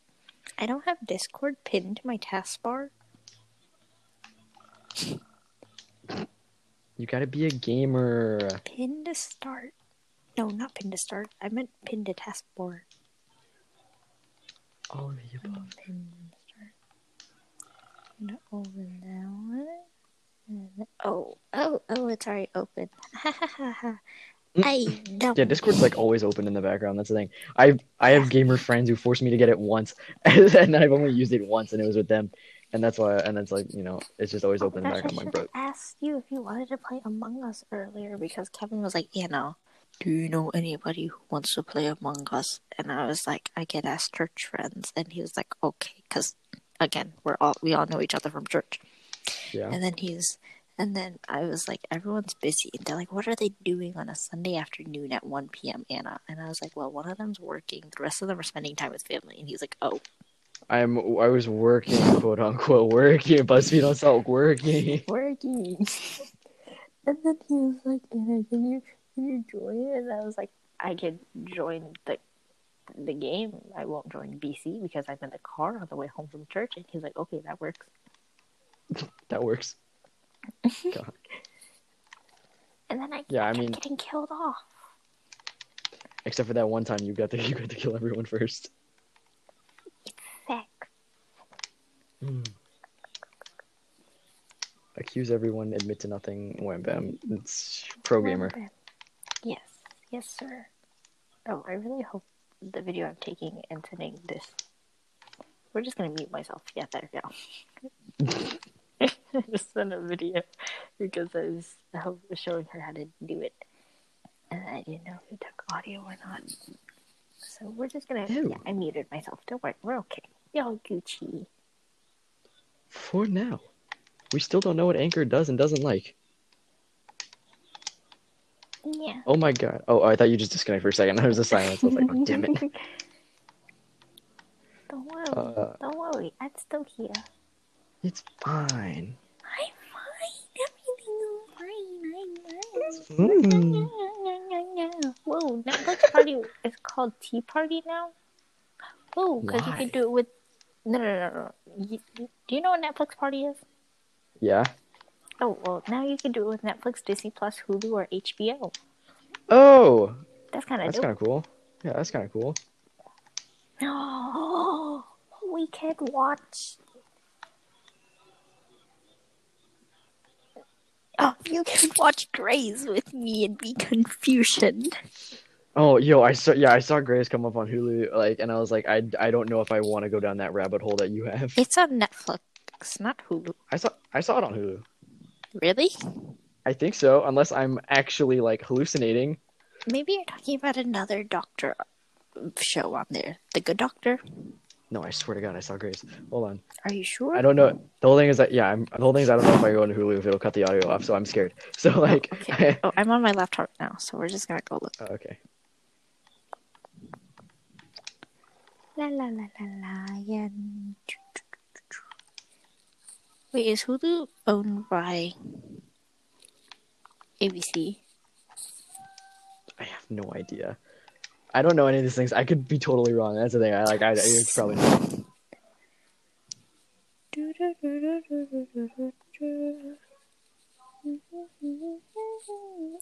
I don't have Discord pinned to my taskbar. You gotta be a gamer. Pin to start. No, not pin to start. I meant pin to taskbar. All of the above. Pin to start. No, open that one. And then- Oh, oh, oh, it's already open. Ha. I don't. Yeah, Discord's like always open in the background. That's the thing. I I have gamer friends who forced me to get it once, and I've only used it once, and it was with them, and that's why. And that's like you know, it's just always Oh open in the I background. I'm should have asked you if you wanted to play Among Us earlier because Kevin was like, you know, do you know anybody who wants to play Among Us? And I was like, I get asked church friends, and he was like, okay, because again, we're all we all know each other from church. yeah. And then he's, and then I was like, everyone's busy, and they're like, what are they doing on a Sunday afternoon at one p.m. Anna? And I was like, well, one of them's working, the rest of them are spending time with family. And he's like, oh, I'm I was working, quote unquote, working. BuzzFeed don't stop working. working. and then he was like, Anna, can you can you join? It? And I was like, I could join the the game. I won't join VC because I'm in the car on the way home from church. And he's like, okay, that works. That works. God. And then I Yeah, I mean- getting killed off. Except for that one time you got to you got to kill everyone first. Feck. Hmm. Accuse everyone, admit to nothing, wham bam. It's pro gamer. Yes, yes, sir. Oh, I really hope the video I'm taking and sending this. We're just gonna mute myself. Yeah, there we go. I just sent a video because I was, I was showing her how to do it, and I didn't know if it took audio or not. So we're just gonna. Ew. Yeah, I muted myself. Don't worry, we're okay. Y'all Gucci. For now. We still don't know what Anchor does and doesn't like. Yeah. Oh my god. Oh, I thought you just disconnected for a second. There was a silence. I was like, oh, damn it. Don't worry. Uh, Don't worry. I'm still here. It's fine. I'm fine. Everything's fine. I'm Mm. Whoa, Netflix party is called Teleparty now. Whoa, because you can do it with. No, no, no, no. You- do you know what Netflix party is? Yeah. Oh, well, now you can do it with Netflix, Disney Plus, Hulu, or HBO. Oh, That's kind of that's kind of cool. Yeah, that's kind of cool. No, we can watch. Oh, you can watch Grey's with me and be Confucian. Oh, yo, I saw yeah, I saw Grey's come up on Hulu, like, and I was like, I, I don't know if I want to go down that rabbit hole that you have. It's on Netflix, not Hulu. I saw I saw it on Hulu. Really? I think so, unless I'm actually like hallucinating. Maybe you're talking about another doctor show on there. The Good Doctor. No, I swear to God, I saw Grey's. Hold on. Are you sure? I don't know. The whole thing is that yeah, I'm, the whole thing is I don't know if I go into Hulu if it'll cut the audio off, so I'm scared. So oh, like, Okay. oh, I'm on my laptop now, so we're just gonna go look. Oh, okay. La la la la lion. Wait, is Hulu owned by ABC? I have no idea. I don't know any of these things. I could be totally wrong. That's the thing. I like. I it's probably not.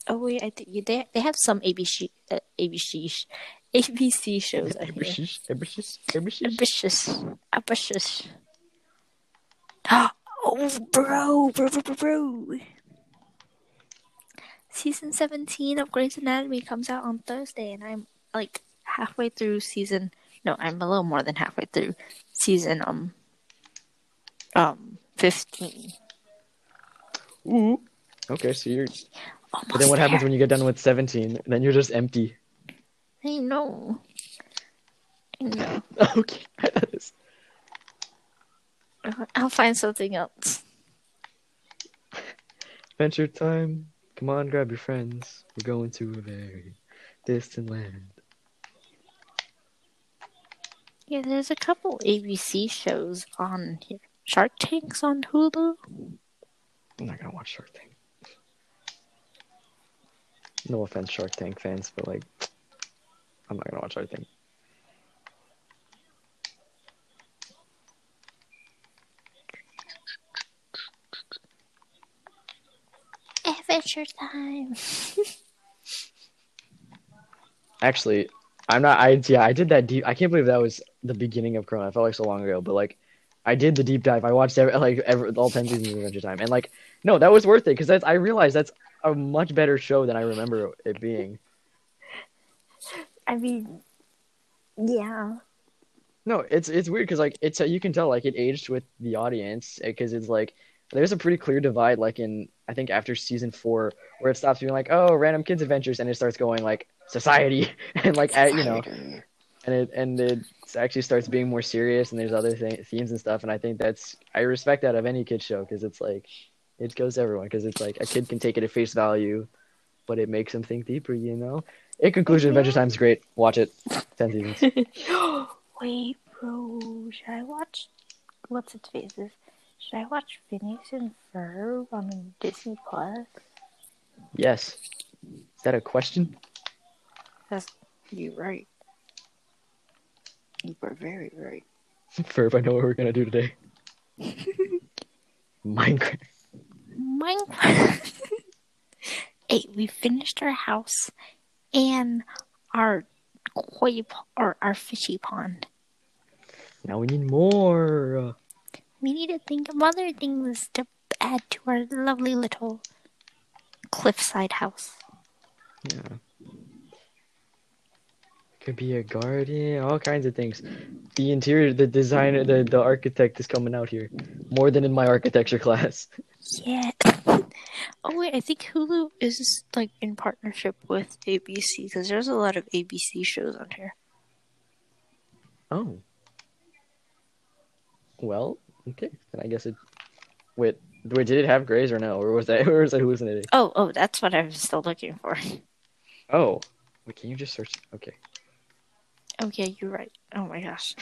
Oh wait, I think they they have some ABC uh, ABC ABC shows. on here. Ambitious, ambitious, ambitious. Ambitious, ambitious. Oh, bro, bro, bro, bro, bro. Season 17 of Grey's Anatomy comes out on Thursday, and I'm like halfway through season. No, I'm a little more than halfway through season um um 15. Ooh. Okay, so you're. Almost But then what happens when you get done with 17? Then you're just empty. I know. I know. okay. That is- I'll find something else. Adventure time. Come on, grab your friends. We're going to a very distant land. Yeah, there's a couple ABC shows on here. Shark Tank's on Hulu. I'm not gonna watch Shark Tank. No offense, Shark Tank fans, but like, I'm not gonna watch Shark Tank. Adventure time. Actually, I'm not. I yeah, I did that deep. I can't believe that was the beginning of Corona. I felt like so long ago, but like, I did the deep dive. I watched every, like every, all ten seasons of Adventure Time, and like, no, that was worth it because that's. I realized that's a much better show than I remember it being. I mean, yeah. No, it's it's weird because like it's you can tell like it aged with the audience because it's like there's a pretty clear divide like in I think after season four where it stops being like oh random kids adventures and it starts going like society and like at, you know and it and it actually starts being more serious and there's other th- themes and stuff and I think that's I respect that of any kid show because it's like it goes to everyone because it's like a kid can take it at face value but it makes them think deeper you know in conclusion Adventure Time's great watch it ten seasons Wait, bro. Should I watch? What's its faces? Should I watch Phineas and Ferb on Disney Plus? yes is that a question That's you right. You were very right. Ferb, I know what we're gonna do today. Minecraft. Minecraft. hey, we finished our house and our koi or our fishy pond. Now we need more. We need to think of other things to add to our lovely little cliffside house. Yeah. Could be a garden, all kinds of things. The interior, the designer, the, the architect is coming out here. More than in my architecture class. Yeah. oh wait, I think Hulu is like in partnership with ABC because there's a lot of ABC shows on here. Oh. Well, okay. Then I guess it. Wait, wait, did it have Grey's or no? Or was that, or was I hallucinating? Oh, oh, that's what I was still looking for. Oh. Wait, can you just search? Okay. Oh yeah, you're right. Oh my gosh.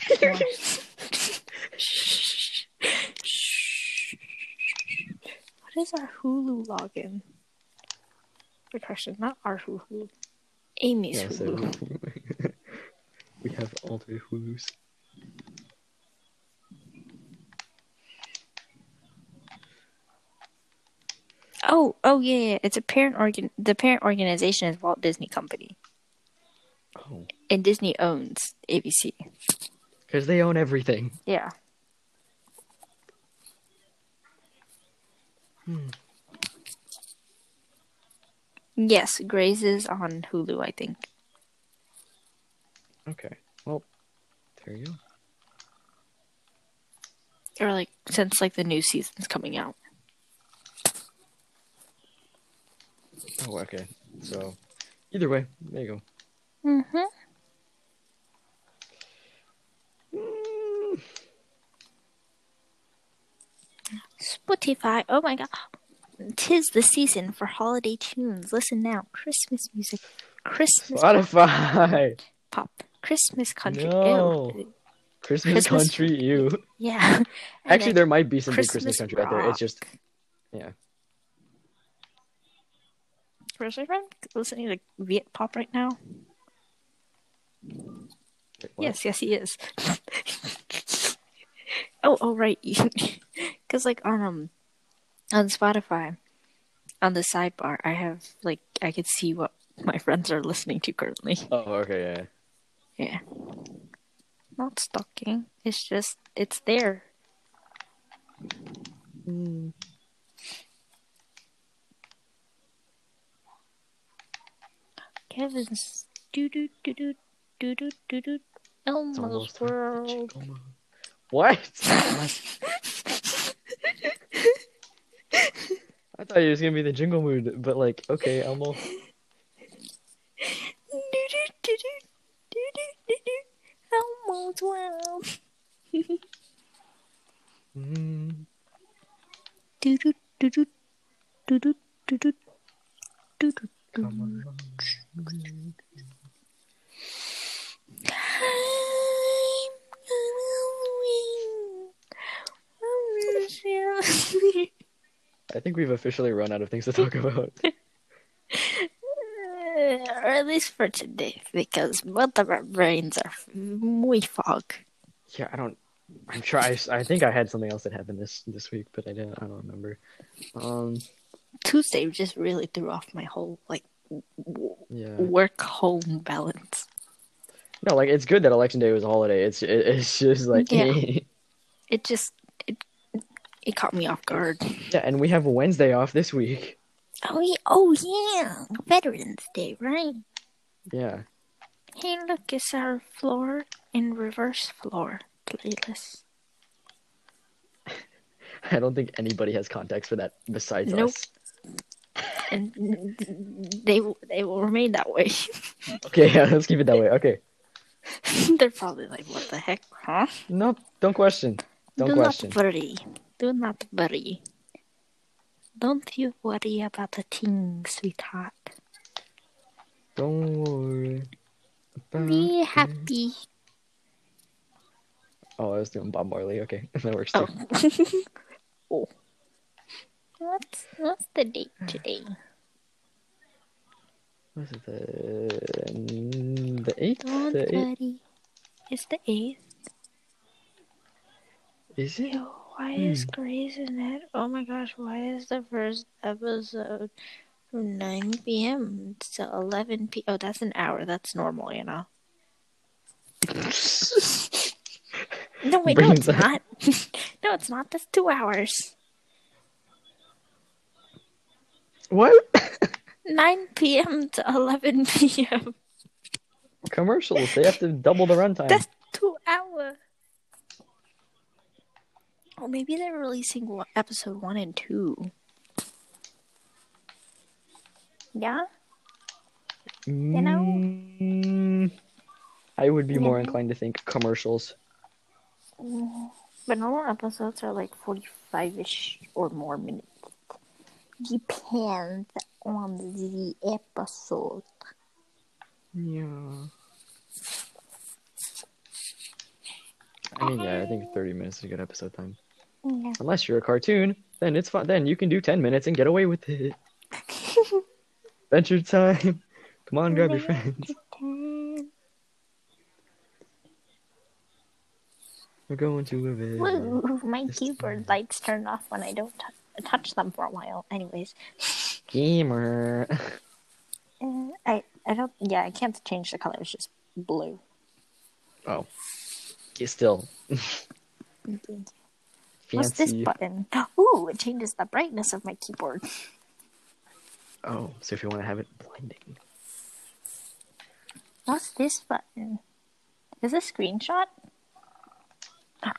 What is our Hulu login? Good question. Not our Hulu. Amy's Yeah, so Hulu. we have alternate Hulus. Oh, oh yeah, yeah. It's a parent organ. The parent organization is Walt Disney Company. Oh, And Disney owns ABC. because they own everything. Yeah. Hmm. Yes, Grey's is on Hulu, I think. Okay. Well, there you go. Or like since like the new season's coming out. Oh, okay. So, either way, there you go. Mm-hmm. Mm, Spotify. Oh my god. Tis the season for holiday tunes. Listen now. Christmas music. Christmas Spotify. pop. Christmas country. No. Ew. Christmas, Christmas- country, you. Yeah. And Actually, there might be some good Christmas Christmas country out there. It's just, yeah. Where's my friend listening to Viet pop right now? Wait. Yes, yes, he is. oh, oh, right. Because like on um on Spotify, on the sidebar, I have like I could see what my friends are listening to currently. Oh, okay, yeah. Yeah. Not stalking. It's just it's there. Mm. Kevin's doo doo doo doo doo doo doo It's Elmo's almost time for world. What? I thought it was gonna be the jingle mood, but like, okay, Elmo. Officially run out of things to talk about. or at least for today, because both of our brains are muy fog. Yeah, I don't. I'm sure. I, I think I had something else that happened this this week, but I didn't. I don't remember. Um. Tuesday just really threw off my whole like w- Yeah. work home balance. No, like it's good that election day was a holiday. It's it, it's just like Yeah. It just it caught me off guard. Yeah, and we have Wednesday off this week. Oh yeah, oh yeah, Veterans Day, right? Yeah. Hey, look, it's our floor in reverse floor playlist. I don't think anybody has context for that besides Nope. us. and they they will remain that way. Okay, yeah, let's keep it that way. Okay. They're probably like, "What the heck, huh?" No, don't question. Don't Do question. not worry. Do not worry. Don't you worry about the things, sweetheart. Don't worry. Be happy. Oh, I was doing Bob Marley. Okay, that works Oh. too. oh. What's what's the date today? What's the the eighth? Don't The eighth? worry. It's the eighth. Is it? Why hmm. is Grey's Anatomy? Oh my gosh, why is the first episode from 9 p.m. to 11 p. Oh, that's an hour. That's normal, you know. No, wait, no, it's up- not. no, it's not. That's two hours. What? 9 p.m. to 11 p.m. Commercials. They have to double the runtime. That's two hours. Or maybe they're releasing episode one and two. Yeah? know? Mm, I would be more inclined to think commercials. But normal episodes are like 45 ish or more minutes. Depends on the episode. Yeah. I mean, yeah, I think 30 minutes is a good episode time. Unless you're a cartoon, then it's fine. Then you can do 10 minutes and get away with it. Adventure time. Come on, grab your friends. We're going to a. Woo, my This keyboard lights turn off when I don't t- touch them for a while. Anyways, Gamer. uh, I I don't. Yeah, I can't change the colors. Just blue. Oh, yeah, still What's this button? Ooh, it changes the brightness of my keyboard. Oh, so if you want to have it blinding, What's this button? Is this screenshot?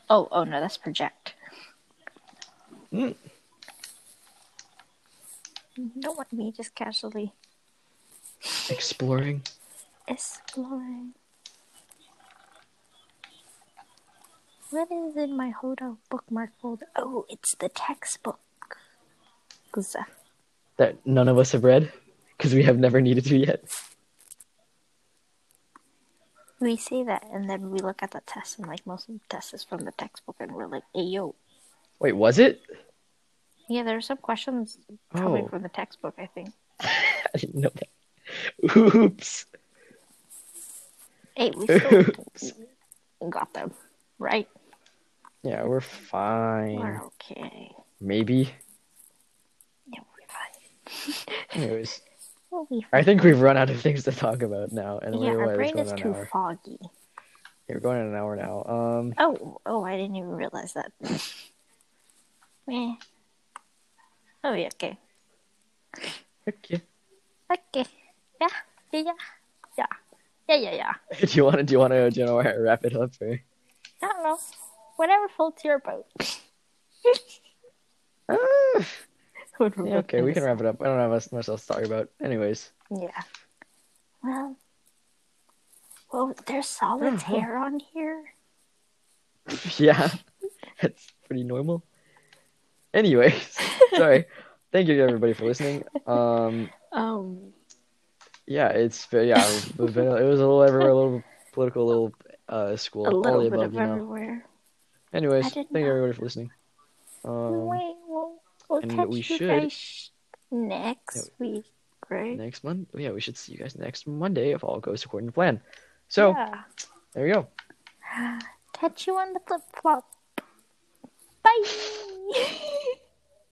Oh, oh no, that's project. Mm. Don't want me just casually exploring. exploring. What is in my Hoda bookmark folder? Oh, it's the textbook. That none of us have read because we have never needed to yet. We say that, and then we look at the test, and like most of the test is from the textbook, and we're like, "Hey, yo." Wait, was it? Yeah, there are some questions coming Oh. from the textbook. I think. I didn't know that. Oops. Hey, we still got them, right? Yeah, we're fine. We're okay. Maybe. Yeah, we're fine. Anyways, We'll be I think we've run out of things to talk about now, and Yeah, our brain is too hour. foggy. Yeah, we're going on an hour now. Um, Oh, oh, I didn't even realize that. Meh. Oh, yeah, okay. okay. Okay. Yeah, yeah, yeah. Yeah, yeah, yeah, yeah. Do you want to? Do you want to? Do you want to wrap it up? Or? I don't know. Whatever floats your boat. Ah, yeah, okay, we can wrap it up. I don't have much else to talk about. Anyways, Yeah. Well, well, there's solitaire on here. yeah, that's pretty normal. Anyways, sorry. Thank you everybody for listening. Um, Um, yeah, it's yeah. It was, a little everywhere, a little political, a little uh, school, a all little the bit above, of you know. everywhere. Anyways, thank you know. everybody for listening. Um, Wait, we'll, we'll and catch we you should- guys next week, right? next month, yeah, we should see you guys next Monday if all goes according to plan. So Yeah. there you go. Catch you on the flip flop. Bye.